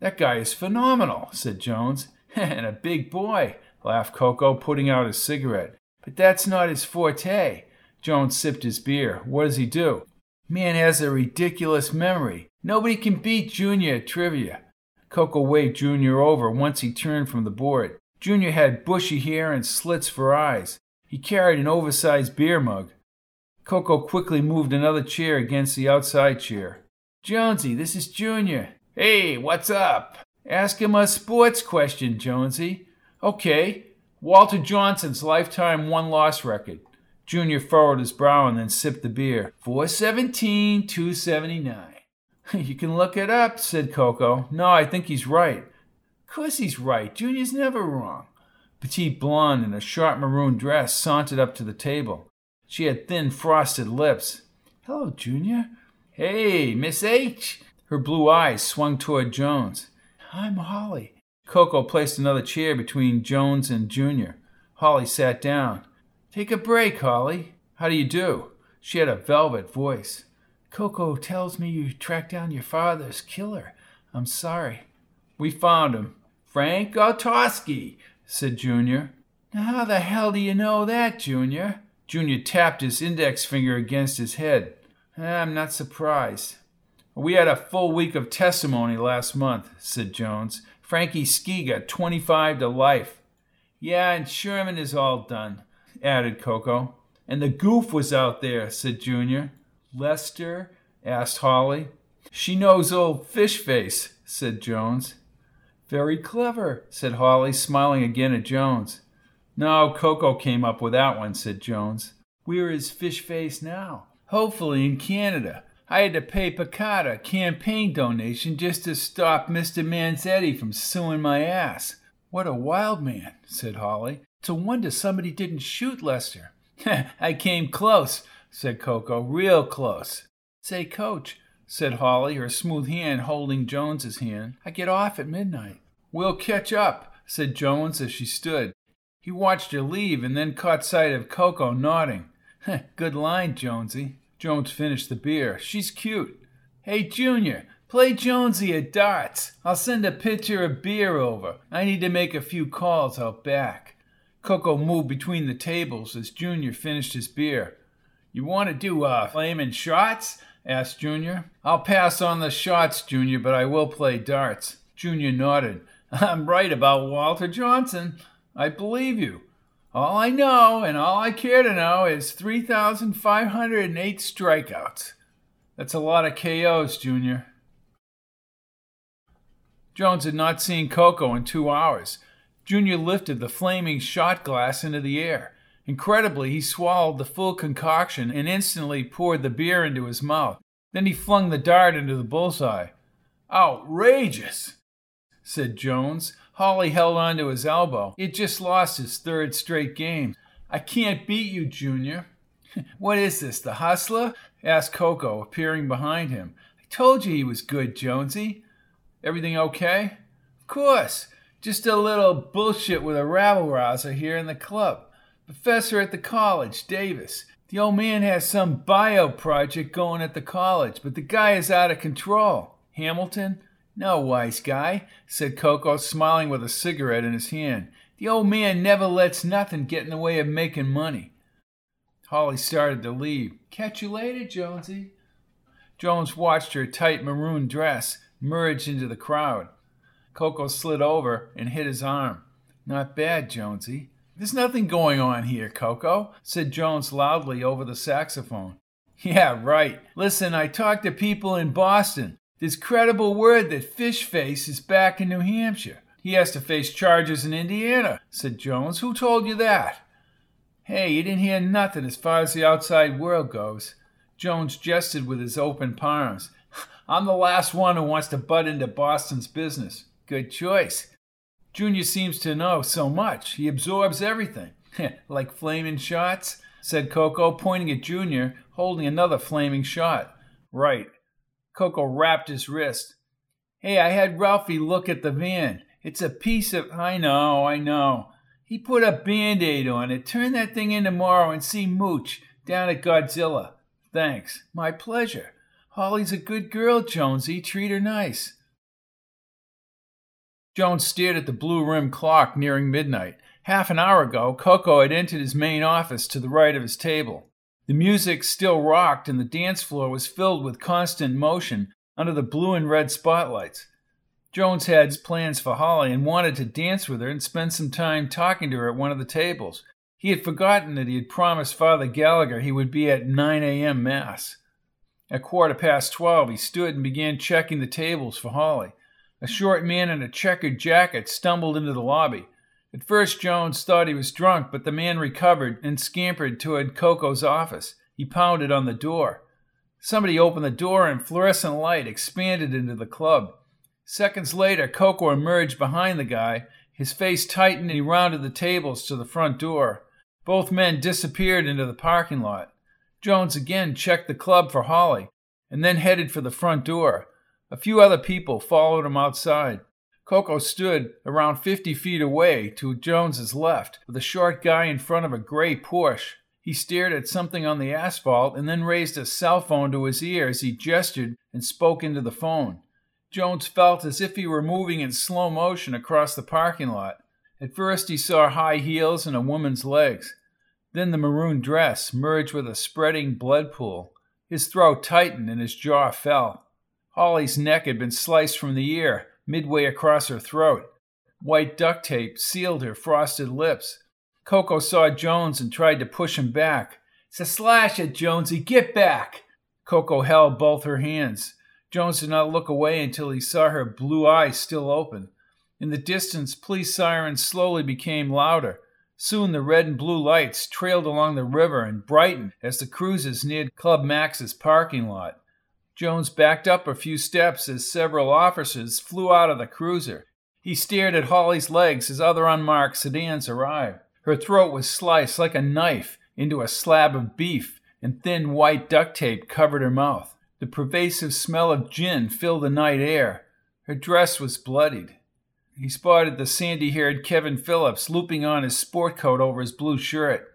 That guy is phenomenal, said Jones. and a big boy, laughed Coco, putting out his cigarette. But that's not his forte. Jones sipped his beer. What does he do? Man has a ridiculous memory. Nobody can beat Junior at trivia. Coco waved Junior over once he turned from the board. Junior had bushy hair and slits for eyes. He carried an oversized beer mug. Coco quickly moved another chair against the outside chair. Jonesy, this is Junior. Hey, what's up? Ask him a sports question, Jonesy. Okay. Walter Johnson's lifetime won loss record. Junior furrowed his brow and then sipped the beer. 417, 279. you can look it up, said Coco. No, I think he's right. Course he's right. Junior's never wrong. Petite blonde in a sharp maroon dress sauntered up to the table. She had thin, frosted lips. Hello, Junior. Hey, Miss H. Her blue eyes swung toward Jones. I'm Holly. Coco placed another chair between Jones and Junior. Holly sat down. Take a break, Holly. How do you do? She had a velvet voice. Coco tells me you tracked down your father's killer. I'm sorry. We found him. Frank Otoski, said Junior. Now, how the hell do you know that, Junior? Junior tapped his index finger against his head. Ah, I'm not surprised. We had a full week of testimony last month, said Jones. Frankie Ski got 25 to life. Yeah, and Sherman is all done, added Coco. And the goof was out there, said Junior. Lester? asked Holly. She knows old Fish Face, said Jones. Very clever, said Holly, smiling again at Jones. No, Coco came up with that one, said Jones. Where is Fish Face now? Hopefully in Canada. I had to pay Picard a campaign donation just to stop Mr. Manzetti from suing my ass. What a wild man, said Holly. It's a wonder somebody didn't shoot Lester. I came close, said Coco, real close. Say, coach, said Holly, her smooth hand holding Jones's hand, I get off at midnight. We'll catch up, said Jones as she stood. He watched her leave and then caught sight of Coco nodding. Good line, Jonesy. Jones finished the beer. She's cute. Hey, Junior, play Jonesy at darts. I'll send a pitcher of beer over. I need to make a few calls out back. Coco moved between the tables as Junior finished his beer. You want to do uh, flaming shots? asked Junior. I'll pass on the shots, Junior, but I will play darts. Junior nodded. I'm right about Walter Johnson. I believe you. All I know and all I care to know is 3,508 strikeouts. That's a lot of KOs, Junior. Jones had not seen Coco in two hours. Junior lifted the flaming shot glass into the air. Incredibly, he swallowed the full concoction and instantly poured the beer into his mouth. Then he flung the dart into the bullseye. Outrageous, said Jones. Holly held on to his elbow. Had just lost his third straight game. I can't beat you, Junior. what is this, the hustler? asked Coco, appearing behind him. I told you he was good, Jonesy. Everything okay? Of course. Just a little bullshit with a rabble rouser here in the club. Professor at the college, Davis. The old man has some bio project going at the college, but the guy is out of control. Hamilton? No, wise guy, said Coco, smiling with a cigarette in his hand. The old man never lets nothing get in the way of making money. Holly started to leave. Catch you later, Jonesy. Jones watched her tight maroon dress merge into the crowd. Coco slid over and hit his arm. Not bad, Jonesy. There's nothing going on here, Coco, said Jones loudly over the saxophone. Yeah, right. Listen, I talked to people in Boston. There's credible word that Fish Face is back in New Hampshire. He has to face charges in Indiana, said Jones. Who told you that? Hey, you didn't hear nothing as far as the outside world goes. Jones jested with his open palms. I'm the last one who wants to butt into Boston's business. Good choice. Junior seems to know so much. He absorbs everything. like flaming shots? said Coco, pointing at Junior, holding another flaming shot. Right. Coco wrapped his wrist. Hey, I had Ralphie look at the van. It's a piece of. I know, I know. He put a band aid on it. Turn that thing in tomorrow and see Mooch down at Godzilla. Thanks. My pleasure. Holly's a good girl, Jonesy. Treat her nice. Jones stared at the blue rimmed clock nearing midnight. Half an hour ago, Coco had entered his main office to the right of his table. The music still rocked, and the dance floor was filled with constant motion under the blue and red spotlights. Jones had plans for Holly and wanted to dance with her and spend some time talking to her at one of the tables. He had forgotten that he had promised Father Gallagher he would be at 9 a.m. Mass. At quarter past twelve, he stood and began checking the tables for Holly. A short man in a checkered jacket stumbled into the lobby. At first, Jones thought he was drunk, but the man recovered and scampered toward Coco's office. He pounded on the door. Somebody opened the door and fluorescent light expanded into the club. Seconds later, Coco emerged behind the guy. His face tightened and he rounded the tables to the front door. Both men disappeared into the parking lot. Jones again checked the club for Holly and then headed for the front door. A few other people followed him outside. Coco stood around 50 feet away to Jones's left, with a short guy in front of a gray Porsche. He stared at something on the asphalt and then raised a cell phone to his ear as he gestured and spoke into the phone. Jones felt as if he were moving in slow motion across the parking lot. At first, he saw high heels and a woman's legs. Then the maroon dress merged with a spreading blood pool. His throat tightened and his jaw fell. Holly's neck had been sliced from the ear, midway across her throat. White duct tape sealed her frosted lips. Coco saw Jones and tried to push him back. It's a slash at Jonesy, get back! Coco held both her hands. Jones did not look away until he saw her blue eyes still open. In the distance, police sirens slowly became louder. Soon the red and blue lights trailed along the river and brightened as the cruisers neared Club Max's parking lot. Jones backed up a few steps as several officers flew out of the cruiser. He stared at Holly's legs as other unmarked sedans arrived. Her throat was sliced like a knife into a slab of beef, and thin white duct tape covered her mouth. The pervasive smell of gin filled the night air. Her dress was bloodied. He spotted the sandy haired Kevin Phillips looping on his sport coat over his blue shirt.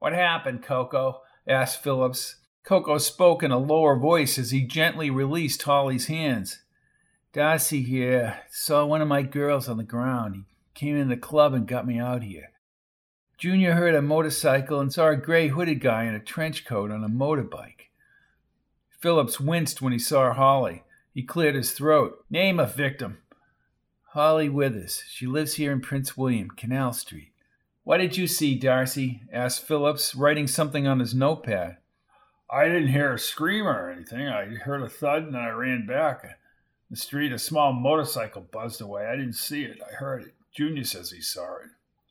What happened, Coco? asked Phillips. Coco spoke in a lower voice as he gently released Holly's hands. Darcy here saw one of my girls on the ground. He came in the club and got me out here. Junior heard a motorcycle and saw a gray hooded guy in a trench coat on a motorbike. Phillips winced when he saw Holly. He cleared his throat. Name a victim. Holly Withers. She lives here in Prince William, Canal Street. What did you see, Darcy? asked Phillips, writing something on his notepad. I didn't hear a scream or anything. I heard a thud and then I ran back. In the street, a small motorcycle buzzed away. I didn't see it. I heard it. Junior says he saw it.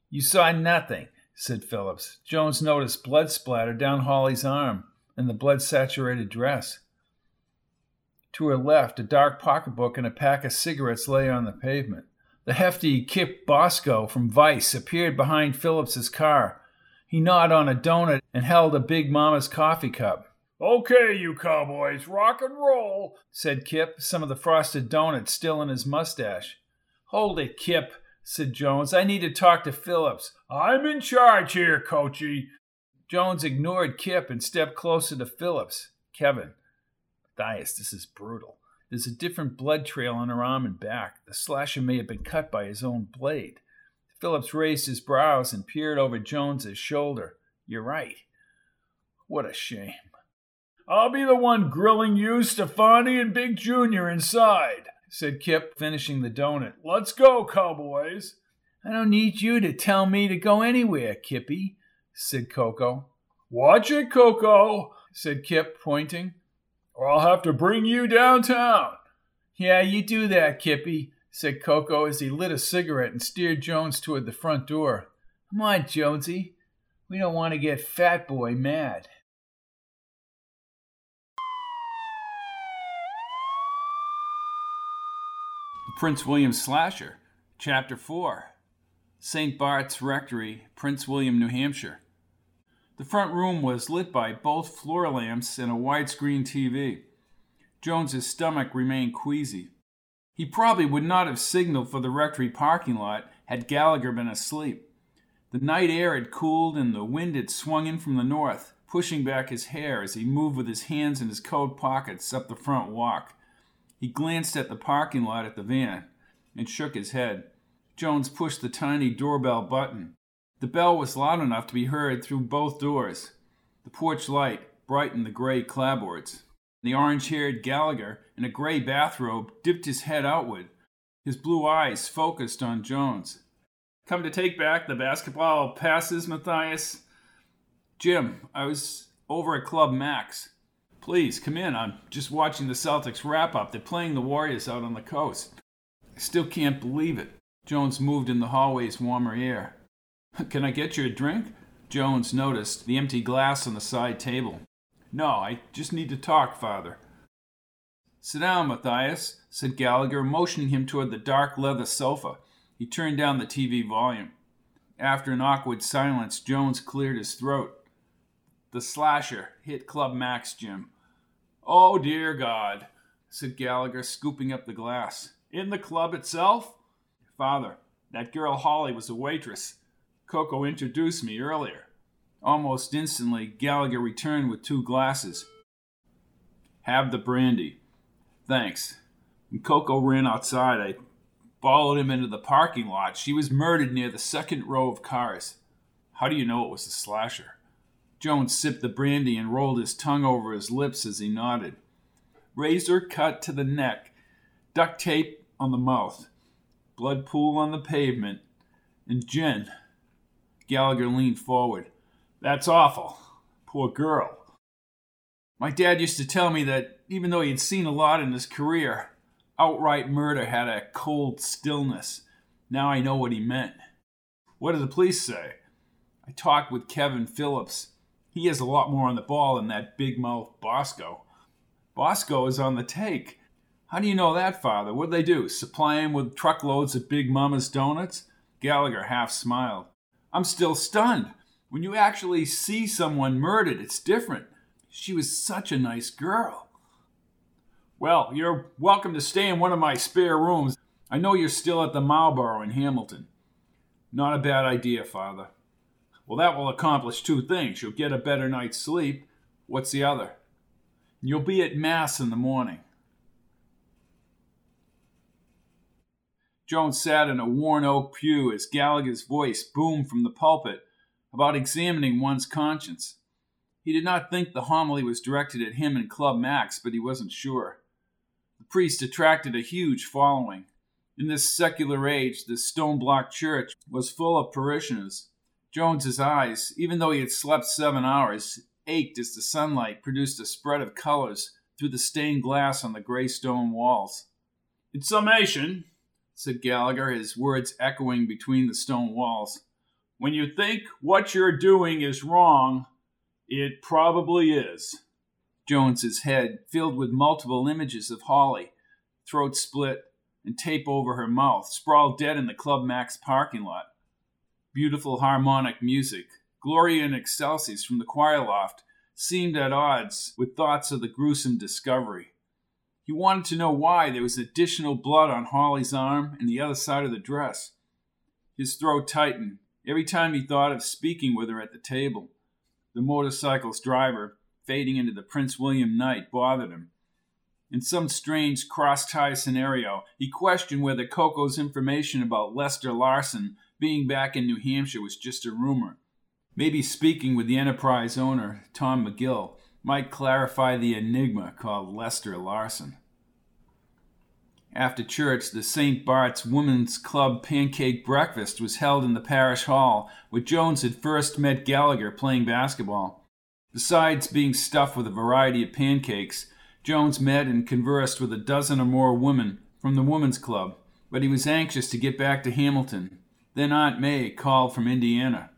You saw nothing, said Phillips. Jones noticed blood splatter down Holly's arm and the blood saturated dress. To her left, a dark pocketbook and a pack of cigarettes lay on the pavement. The hefty Kip Bosco from Vice appeared behind Phillips's car. He gnawed on a donut and held a Big Mama's coffee cup. Okay, you cowboys, rock and roll, said Kip, some of the frosted donuts still in his mustache. Hold it, Kip, said Jones. I need to talk to Phillips. I'm in charge here, Coachy. Jones ignored Kip and stepped closer to Phillips. Kevin, Matthias, this is brutal. There's a different blood trail on her arm and back. The slasher may have been cut by his own blade. Phillips raised his brows and peered over Jones's shoulder. You're right. What a shame. I'll be the one grilling you, Stefani, and Big Junior inside, said Kip, finishing the donut. Let's go, cowboys. I don't need you to tell me to go anywhere, Kippy, said Coco. Watch it, Coco, said Kip, pointing, or I'll have to bring you downtown. Yeah, you do that, Kippy, said Coco as he lit a cigarette and steered Jones toward the front door. Come on, Jonesy. We don't want to get Fat Boy mad. Prince William Slasher, Chapter 4 St. Bart's Rectory, Prince William, New Hampshire. The front room was lit by both floor lamps and a widescreen TV. Jones's stomach remained queasy. He probably would not have signaled for the rectory parking lot had Gallagher been asleep. The night air had cooled and the wind had swung in from the north, pushing back his hair as he moved with his hands in his coat pockets up the front walk. He glanced at the parking lot at the van and shook his head. Jones pushed the tiny doorbell button. The bell was loud enough to be heard through both doors. The porch light brightened the gray clapboards. The orange haired Gallagher, in a gray bathrobe, dipped his head outward, his blue eyes focused on Jones. Come to take back the basketball passes, Matthias? Jim, I was over at Club Max. Please, come in. I'm just watching the Celtics wrap up. They're playing the Warriors out on the coast. I still can't believe it. Jones moved in the hallway's warmer air. Can I get you a drink? Jones noticed the empty glass on the side table. No, I just need to talk, Father. Sit down, Matthias, said Gallagher, motioning him toward the dark leather sofa. He turned down the TV volume. After an awkward silence, Jones cleared his throat. The slasher hit Club Max, Jim. Oh, dear God, said Gallagher, scooping up the glass. In the club itself? Father, that girl Holly was a waitress. Coco introduced me earlier. Almost instantly, Gallagher returned with two glasses. Have the brandy. Thanks. When Coco ran outside, I followed him into the parking lot. She was murdered near the second row of cars. How do you know it was a slasher? Jones sipped the brandy and rolled his tongue over his lips as he nodded. Razor cut to the neck, duct tape on the mouth, blood pool on the pavement, and gin. Gallagher leaned forward. That's awful. Poor girl. My dad used to tell me that even though he had seen a lot in his career, outright murder had a cold stillness. Now I know what he meant. What did the police say? I talked with Kevin Phillips. He has a lot more on the ball than that big mouth Bosco. Bosco is on the take. How do you know that, Father? What'd they do? Supply him with truckloads of Big Mama's donuts? Gallagher half smiled. I'm still stunned. When you actually see someone murdered, it's different. She was such a nice girl. Well, you're welcome to stay in one of my spare rooms. I know you're still at the Marlborough in Hamilton. Not a bad idea, Father. Well, that will accomplish two things. You'll get a better night's sleep. What's the other? You'll be at Mass in the morning. Jones sat in a worn oak pew as Gallagher's voice boomed from the pulpit about examining one's conscience. He did not think the homily was directed at him and Club Max, but he wasn't sure. The priest attracted a huge following. In this secular age, the stone block church was full of parishioners. Jones's eyes, even though he had slept seven hours, ached as the sunlight produced a spread of colors through the stained glass on the gray stone walls. In summation, said Gallagher, his words echoing between the stone walls, when you think what you're doing is wrong, it probably is. Jones's head filled with multiple images of Holly, throat split and tape over her mouth, sprawled dead in the Club Max parking lot. Beautiful harmonic music, Gloria in Excelsis from the choir loft, seemed at odds with thoughts of the gruesome discovery. He wanted to know why there was additional blood on Holly's arm and the other side of the dress. His throat tightened every time he thought of speaking with her at the table. The motorcycle's driver, fading into the Prince William night, bothered him. In some strange cross tie scenario, he questioned whether Coco's information about Lester Larson being back in New Hampshire was just a rumor. Maybe speaking with the Enterprise owner, Tom McGill, might clarify the enigma called Lester Larson. After church, the St. Bart's Women's Club pancake breakfast was held in the parish hall, where Jones had first met Gallagher playing basketball. Besides being stuffed with a variety of pancakes, Jones met and conversed with a dozen or more women from the Women's Club, but he was anxious to get back to Hamilton. Then Aunt May called from Indiana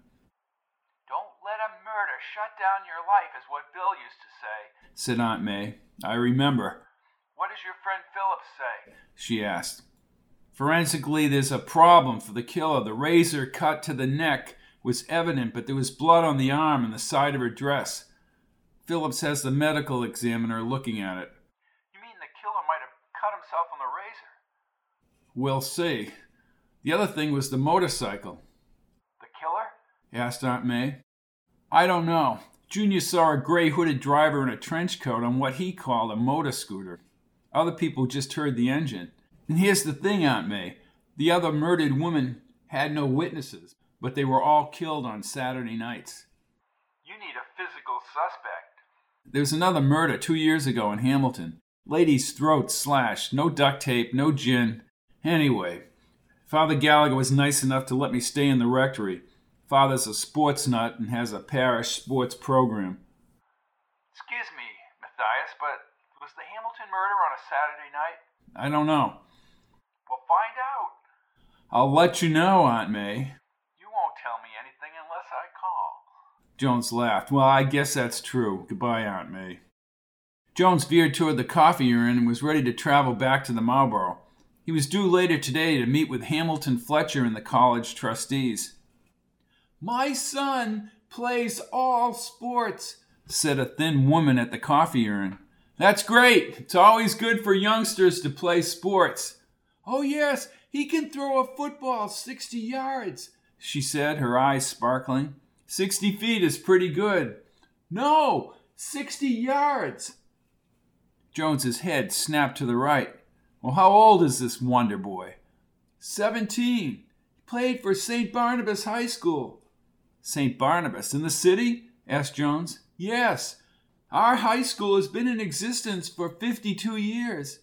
Don't let a murder shut down your life, is what Bill used to say, said Aunt May. I remember. What is your friend Philip say? She asked. Forensically, there's a problem for the killer. The razor cut to the neck was evident, but there was blood on the arm and the side of her dress. Phillips has the medical examiner looking at it. You mean the killer might have cut himself on the razor? We'll see. The other thing was the motorcycle. The killer? asked Aunt May. I don't know. Junior saw a gray hooded driver in a trench coat on what he called a motor scooter. Other people just heard the engine. And here's the thing, Aunt May the other murdered woman had no witnesses, but they were all killed on Saturday nights. You need a physical suspect. There was another murder two years ago in Hamilton. Lady's throat slashed, no duct tape, no gin. Anyway, Father Gallagher was nice enough to let me stay in the rectory. Father's a sports nut and has a parish sports program. Excuse me, Matthias, but was the Hamilton murder on a Saturday night? I don't know. Well, find out. I'll let you know, Aunt May. You won't tell me anything unless I call. Jones laughed. Well, I guess that's true. Goodbye, Aunt May. Jones veered toward the coffee urn and was ready to travel back to the Marlborough. He was due later today to meet with Hamilton Fletcher and the college trustees. My son plays all sports, said a thin woman at the coffee urn. That's great. It's always good for youngsters to play sports. Oh, yes, he can throw a football 60 yards, she said, her eyes sparkling. 60 feet is pretty good. No, 60 yards. Jones's head snapped to the right. Well, how old is this wonder boy? Seventeen. He played for St. Barnabas High School. St. Barnabas in the city? asked Jones. Yes. Our high school has been in existence for 52 years.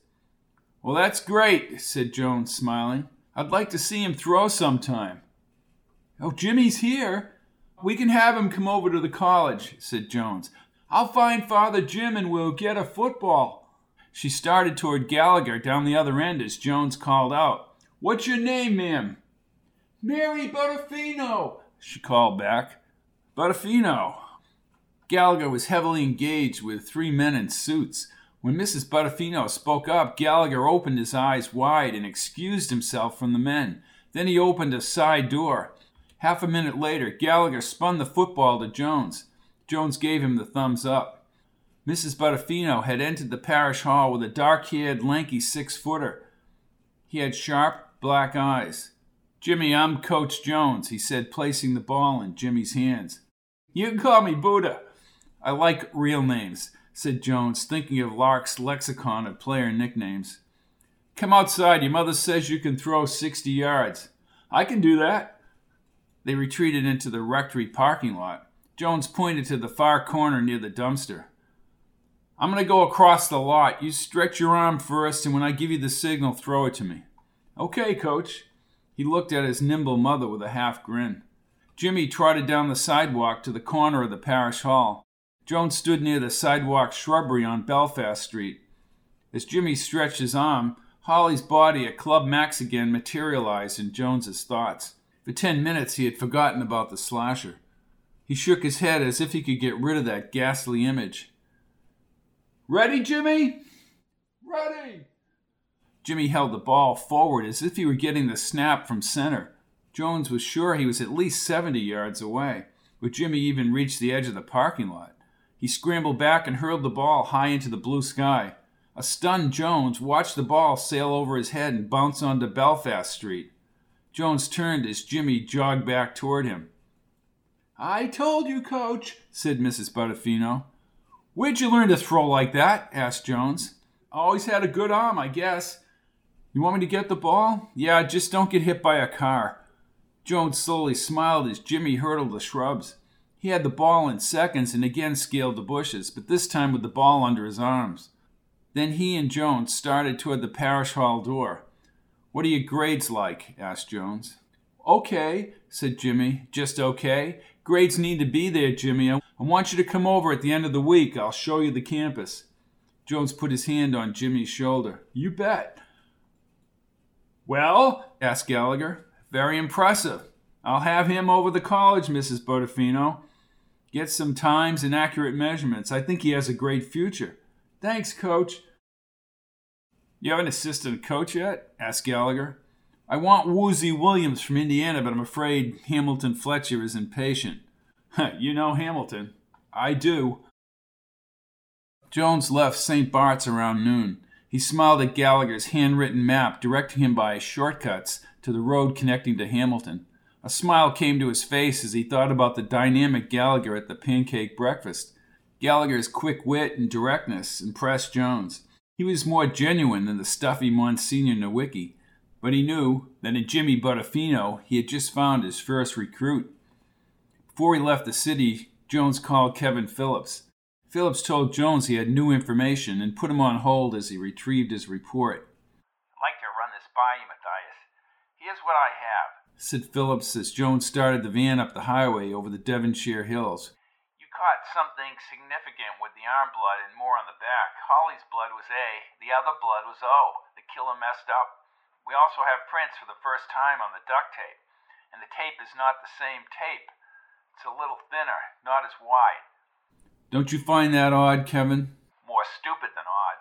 Well, that's great, said Jones, smiling. I'd like to see him throw sometime. Oh, Jimmy's here. We can have him come over to the college, said Jones. I'll find Father Jim and we'll get a football. She started toward Gallagher down the other end as Jones called out, What's your name, ma'am? Mary Butterfino, she called back. Butterfino. Gallagher was heavily engaged with three men in suits. When Mrs. Butterfino spoke up, Gallagher opened his eyes wide and excused himself from the men. Then he opened a side door. Half a minute later, Gallagher spun the football to Jones. Jones gave him the thumbs up. Mrs. Butterfino had entered the parish hall with a dark haired, lanky six footer. He had sharp, black eyes. Jimmy, I'm Coach Jones, he said, placing the ball in Jimmy's hands. You can call me Buddha. I like real names, said Jones, thinking of Lark's lexicon of player nicknames. Come outside. Your mother says you can throw 60 yards. I can do that. They retreated into the rectory parking lot. Jones pointed to the far corner near the dumpster. I'm going to go across the lot. You stretch your arm first, and when I give you the signal, throw it to me. Okay, coach. He looked at his nimble mother with a half grin. Jimmy trotted down the sidewalk to the corner of the parish hall. Jones stood near the sidewalk shrubbery on Belfast Street. As Jimmy stretched his arm, Holly's body at Club Max again materialized in Jones's thoughts. For ten minutes he had forgotten about the slasher. He shook his head as if he could get rid of that ghastly image. Ready, Jimmy? Ready! Jimmy held the ball forward as if he were getting the snap from center. Jones was sure he was at least 70 yards away, but Jimmy even reached the edge of the parking lot. He scrambled back and hurled the ball high into the blue sky. A stunned Jones watched the ball sail over his head and bounce onto Belfast Street. Jones turned as Jimmy jogged back toward him. I told you, coach, said Mrs. Butterfino. Where'd you learn to throw like that? asked Jones. Always had a good arm, I guess. You want me to get the ball? Yeah, just don't get hit by a car. Jones slowly smiled as Jimmy hurdled the shrubs. He had the ball in seconds and again scaled the bushes, but this time with the ball under his arms. Then he and Jones started toward the parish hall door. What are your grades like? asked Jones. Okay, said Jimmy. Just okay. Grades need to be there, Jimmy. I want you to come over at the end of the week. I'll show you the campus. Jones put his hand on Jimmy's shoulder. You bet. Well, asked Gallagher. Very impressive. I'll have him over the college, Mrs. Butterfino. Get some times and accurate measurements. I think he has a great future. Thanks, coach. You have an assistant coach yet? asked Gallagher. I want Woozy Williams from Indiana, but I'm afraid Hamilton Fletcher is impatient. you know Hamilton. I do. Jones left St. Bart's around noon. He smiled at Gallagher's handwritten map, directing him by shortcuts to the road connecting to Hamilton. A smile came to his face as he thought about the dynamic Gallagher at the pancake breakfast. Gallagher's quick wit and directness impressed Jones. He was more genuine than the stuffy Monsignor Nowicki, but he knew that in Jimmy Butterfino he had just found his first recruit. Before he left the city, Jones called Kevin Phillips. Phillips told Jones he had new information and put him on hold as he retrieved his report. I'd like to run this by you, Matthias. Here's what I have, said Phillips as Jones started the van up the highway over the Devonshire hills You caught something significant with the arm blood and more on the back. Holly's blood was A, the other blood was O. The killer messed up. We also have prints for the first time on the duct tape. And the tape is not the same tape. It's a little thinner, not as wide. Don't you find that odd, Kevin? More stupid than odd.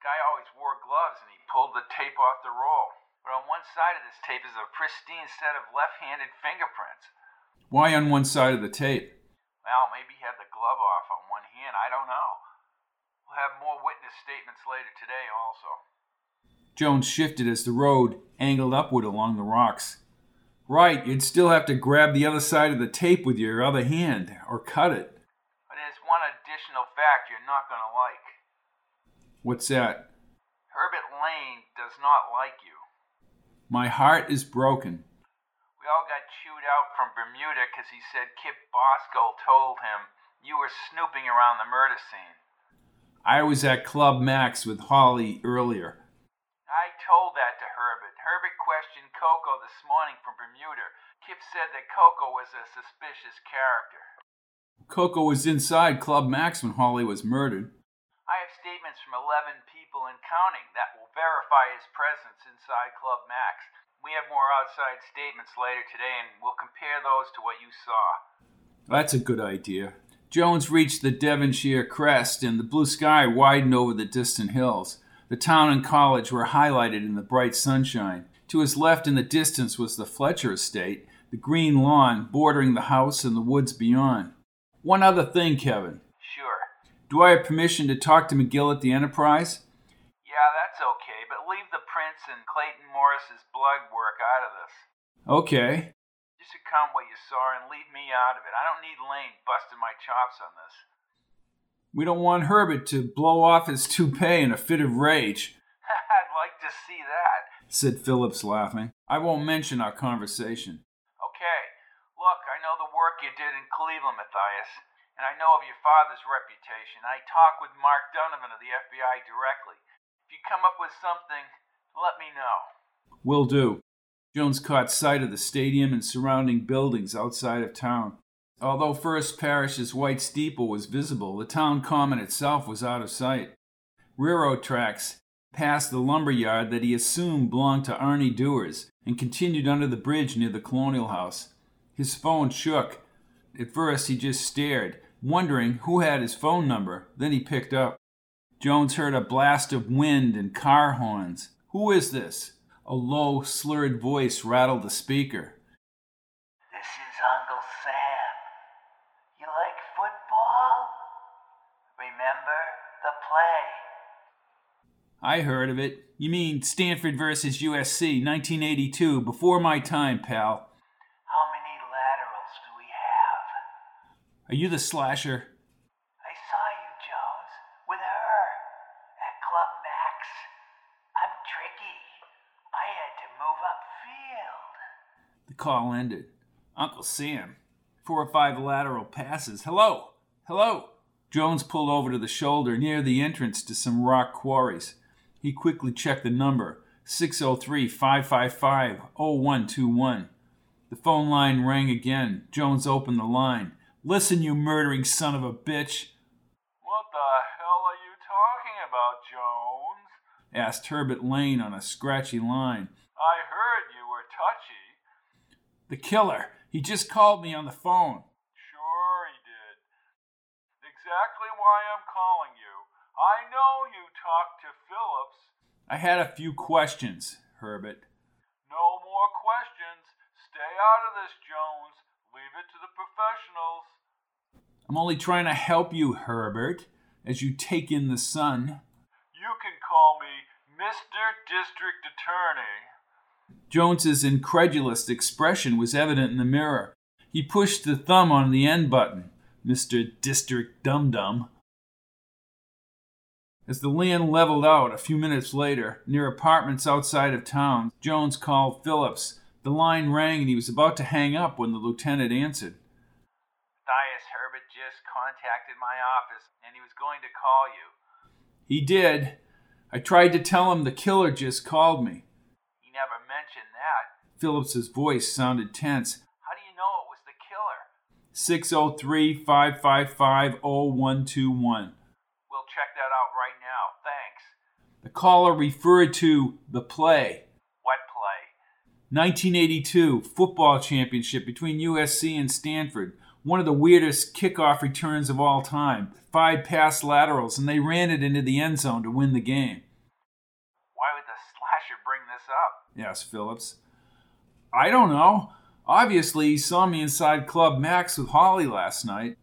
Guy always wore gloves and he pulled the tape off the roll. But on one side of this tape is a pristine set of left handed fingerprints. Why on one side of the tape? Well, maybe he had the glove off on one hand. I don't know. We'll have more witness statements later today, also. Jones shifted as the road angled upward along the rocks. Right, you'd still have to grab the other side of the tape with your other hand, or cut it. But there's one additional fact you're not going to like. What's that? Herbert Lane does not like you. My heart is broken. We all got chewed out from Bermuda because he said Kip Bosco told him you were snooping around the murder scene. I was at Club Max with Holly earlier. I told that to Herbert. Herbert questioned Cocoa this morning from Bermuda. Kip said that Cocoa was a suspicious character. Cocoa was inside Club Max when Holly was murdered. I have statements from 11 people and counting that will verify his presence inside Club Max. We have more outside statements later today, and we'll compare those to what you saw. That's a good idea. Jones reached the Devonshire crest, and the blue sky widened over the distant hills. The town and college were highlighted in the bright sunshine. To his left in the distance was the Fletcher estate, the green lawn bordering the house and the woods beyond. One other thing, Kevin. Do I have permission to talk to McGill at the Enterprise? Yeah, that's okay, but leave the prints and Clayton Morris's blood work out of this. Okay. Just account what you saw and leave me out of it. I don't need Lane busting my chops on this. We don't want Herbert to blow off his toupee in a fit of rage. I'd like to see that, said Phillips, laughing. I won't mention our conversation. Okay. Look, I know the work you did in Cleveland, Matthias, and I know of your father's reputation. I talk with Mark Donovan of the FBI directly. If you come up with something, let me know. Will do. Jones caught sight of the stadium and surrounding buildings outside of town. Although First Parish's white steeple was visible, the town common itself was out of sight. Railroad tracks passed the lumber yard that he assumed belonged to Arnie Dewars and continued under the bridge near the Colonial House. His phone shook. At first, he just stared, wondering who had his phone number. Then he picked up. Jones heard a blast of wind and car horns. Who is this? A low, slurred voice rattled the speaker. This is Uncle Sam. You like football? Remember the play? I heard of it. You mean Stanford versus USC, 1982, before my time, pal. How many laterals do we have? Are you the slasher? I saw you, Jones, with her at Club Max. I'm tricky. I had to move upfield. The call ended. Uncle Sam. Four or five lateral passes. Hello! Hello! Jones pulled over to the shoulder near the entrance to some rock quarries. He quickly checked the number 603 555 0121. The phone line rang again. Jones opened the line. Listen, you murdering son of a bitch, What the hell are you talking about, Jones? asked Herbert Lane on a scratchy line. I heard you were touchy. The killer. He just called me on the phone. Sure he did. Exactly why I'm calling you. I know you talked to Phillips. I had a few questions, Herbert. No more questions. Stay out of this, Jones. It to the professionals. I'm only trying to help you, Herbert, as you take in the sun. You can call me Mr. District Attorney. Jones's incredulous expression was evident in the mirror. He pushed the thumb on the end button. Mr. District Dum Dum. As the land leveled out a few minutes later, near apartments outside of town, Jones called Phillips. The line rang and he was about to hang up when the lieutenant answered. Matthias Herbert just contacted my office and he was going to call you. He did. I tried to tell him the killer just called me. He never mentioned that. Phillips's voice sounded tense. How do you know it was the killer? 603 555 0121. We'll check that out right now. Thanks. The caller referred to the play. Play? 1982 football championship between USC and Stanford. One of the weirdest kickoff returns of all time. Five pass laterals, and they ran it into the end zone to win the game. Why would the slasher bring this up? asked Phillips. I don't know. Obviously, he saw me inside Club Max with Holly last night.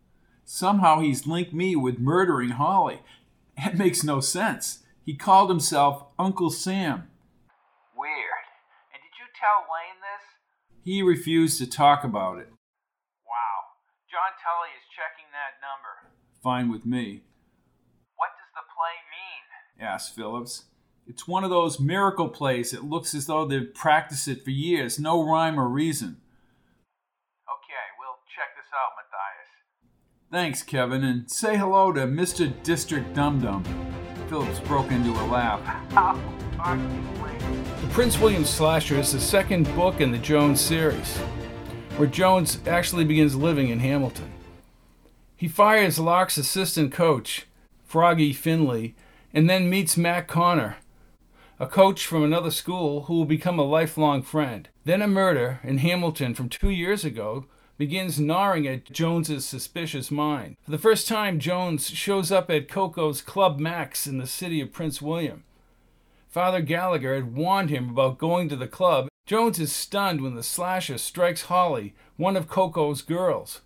Somehow he's linked me with murdering Holly. That makes no sense. He called himself Uncle Sam. Weird. And did you tell Lane this? He refused to talk about it. Wow. John Tully is checking that number. Fine with me, What does the play mean? asked Phillips. It's one of those miracle plays that looks as though they've practiced it for years, no rhyme or reason. Okay, we'll check this out, Matthias. Thanks, Kevin, and say hello to Mr. District Dum Dum. Phillips broke into a laugh. Prince William Slasher is the second book in the Jones series, where Jones actually begins living in Hamilton. He fires Lark's assistant coach, Froggy Finley, and then meets Matt Connor, a coach from another school who will become a lifelong friend. Then a murder in Hamilton from two years ago begins gnawing at Jones's suspicious mind. For the first time, Jones shows up at Cocoa's Club Max in the city of Prince William. Father Gallagher had warned him about going to the club. Jones is stunned when the slasher strikes Holly, one of Cocoa's girls.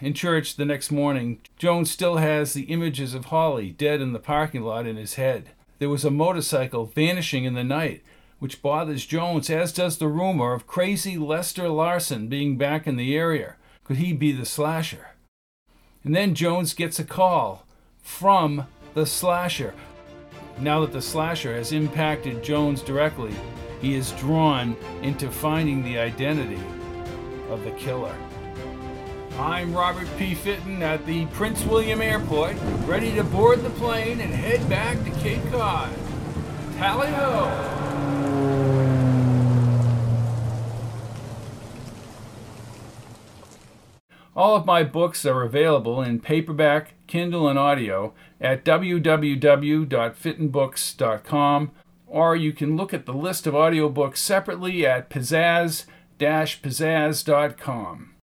In church the next morning, Jones still has the images of Holly dead in the parking lot in his head. There was a motorcycle vanishing in the night, which bothers Jones, as does the rumor of crazy Lester Larson being back in the area. Could he be the slasher? And then Jones gets a call from the slasher. Now that the slasher has impacted Jones directly, he is drawn into finding the identity of the killer. I'm Robert P. Fitton at the Prince William Airport, ready to board the plane and head back to Cape Cod. Tally ho! All of my books are available in paperback, Kindle, and audio at www.fittonbooks.com, or you can look at the list of audiobooks separately at pizzazz-pizzazz.com.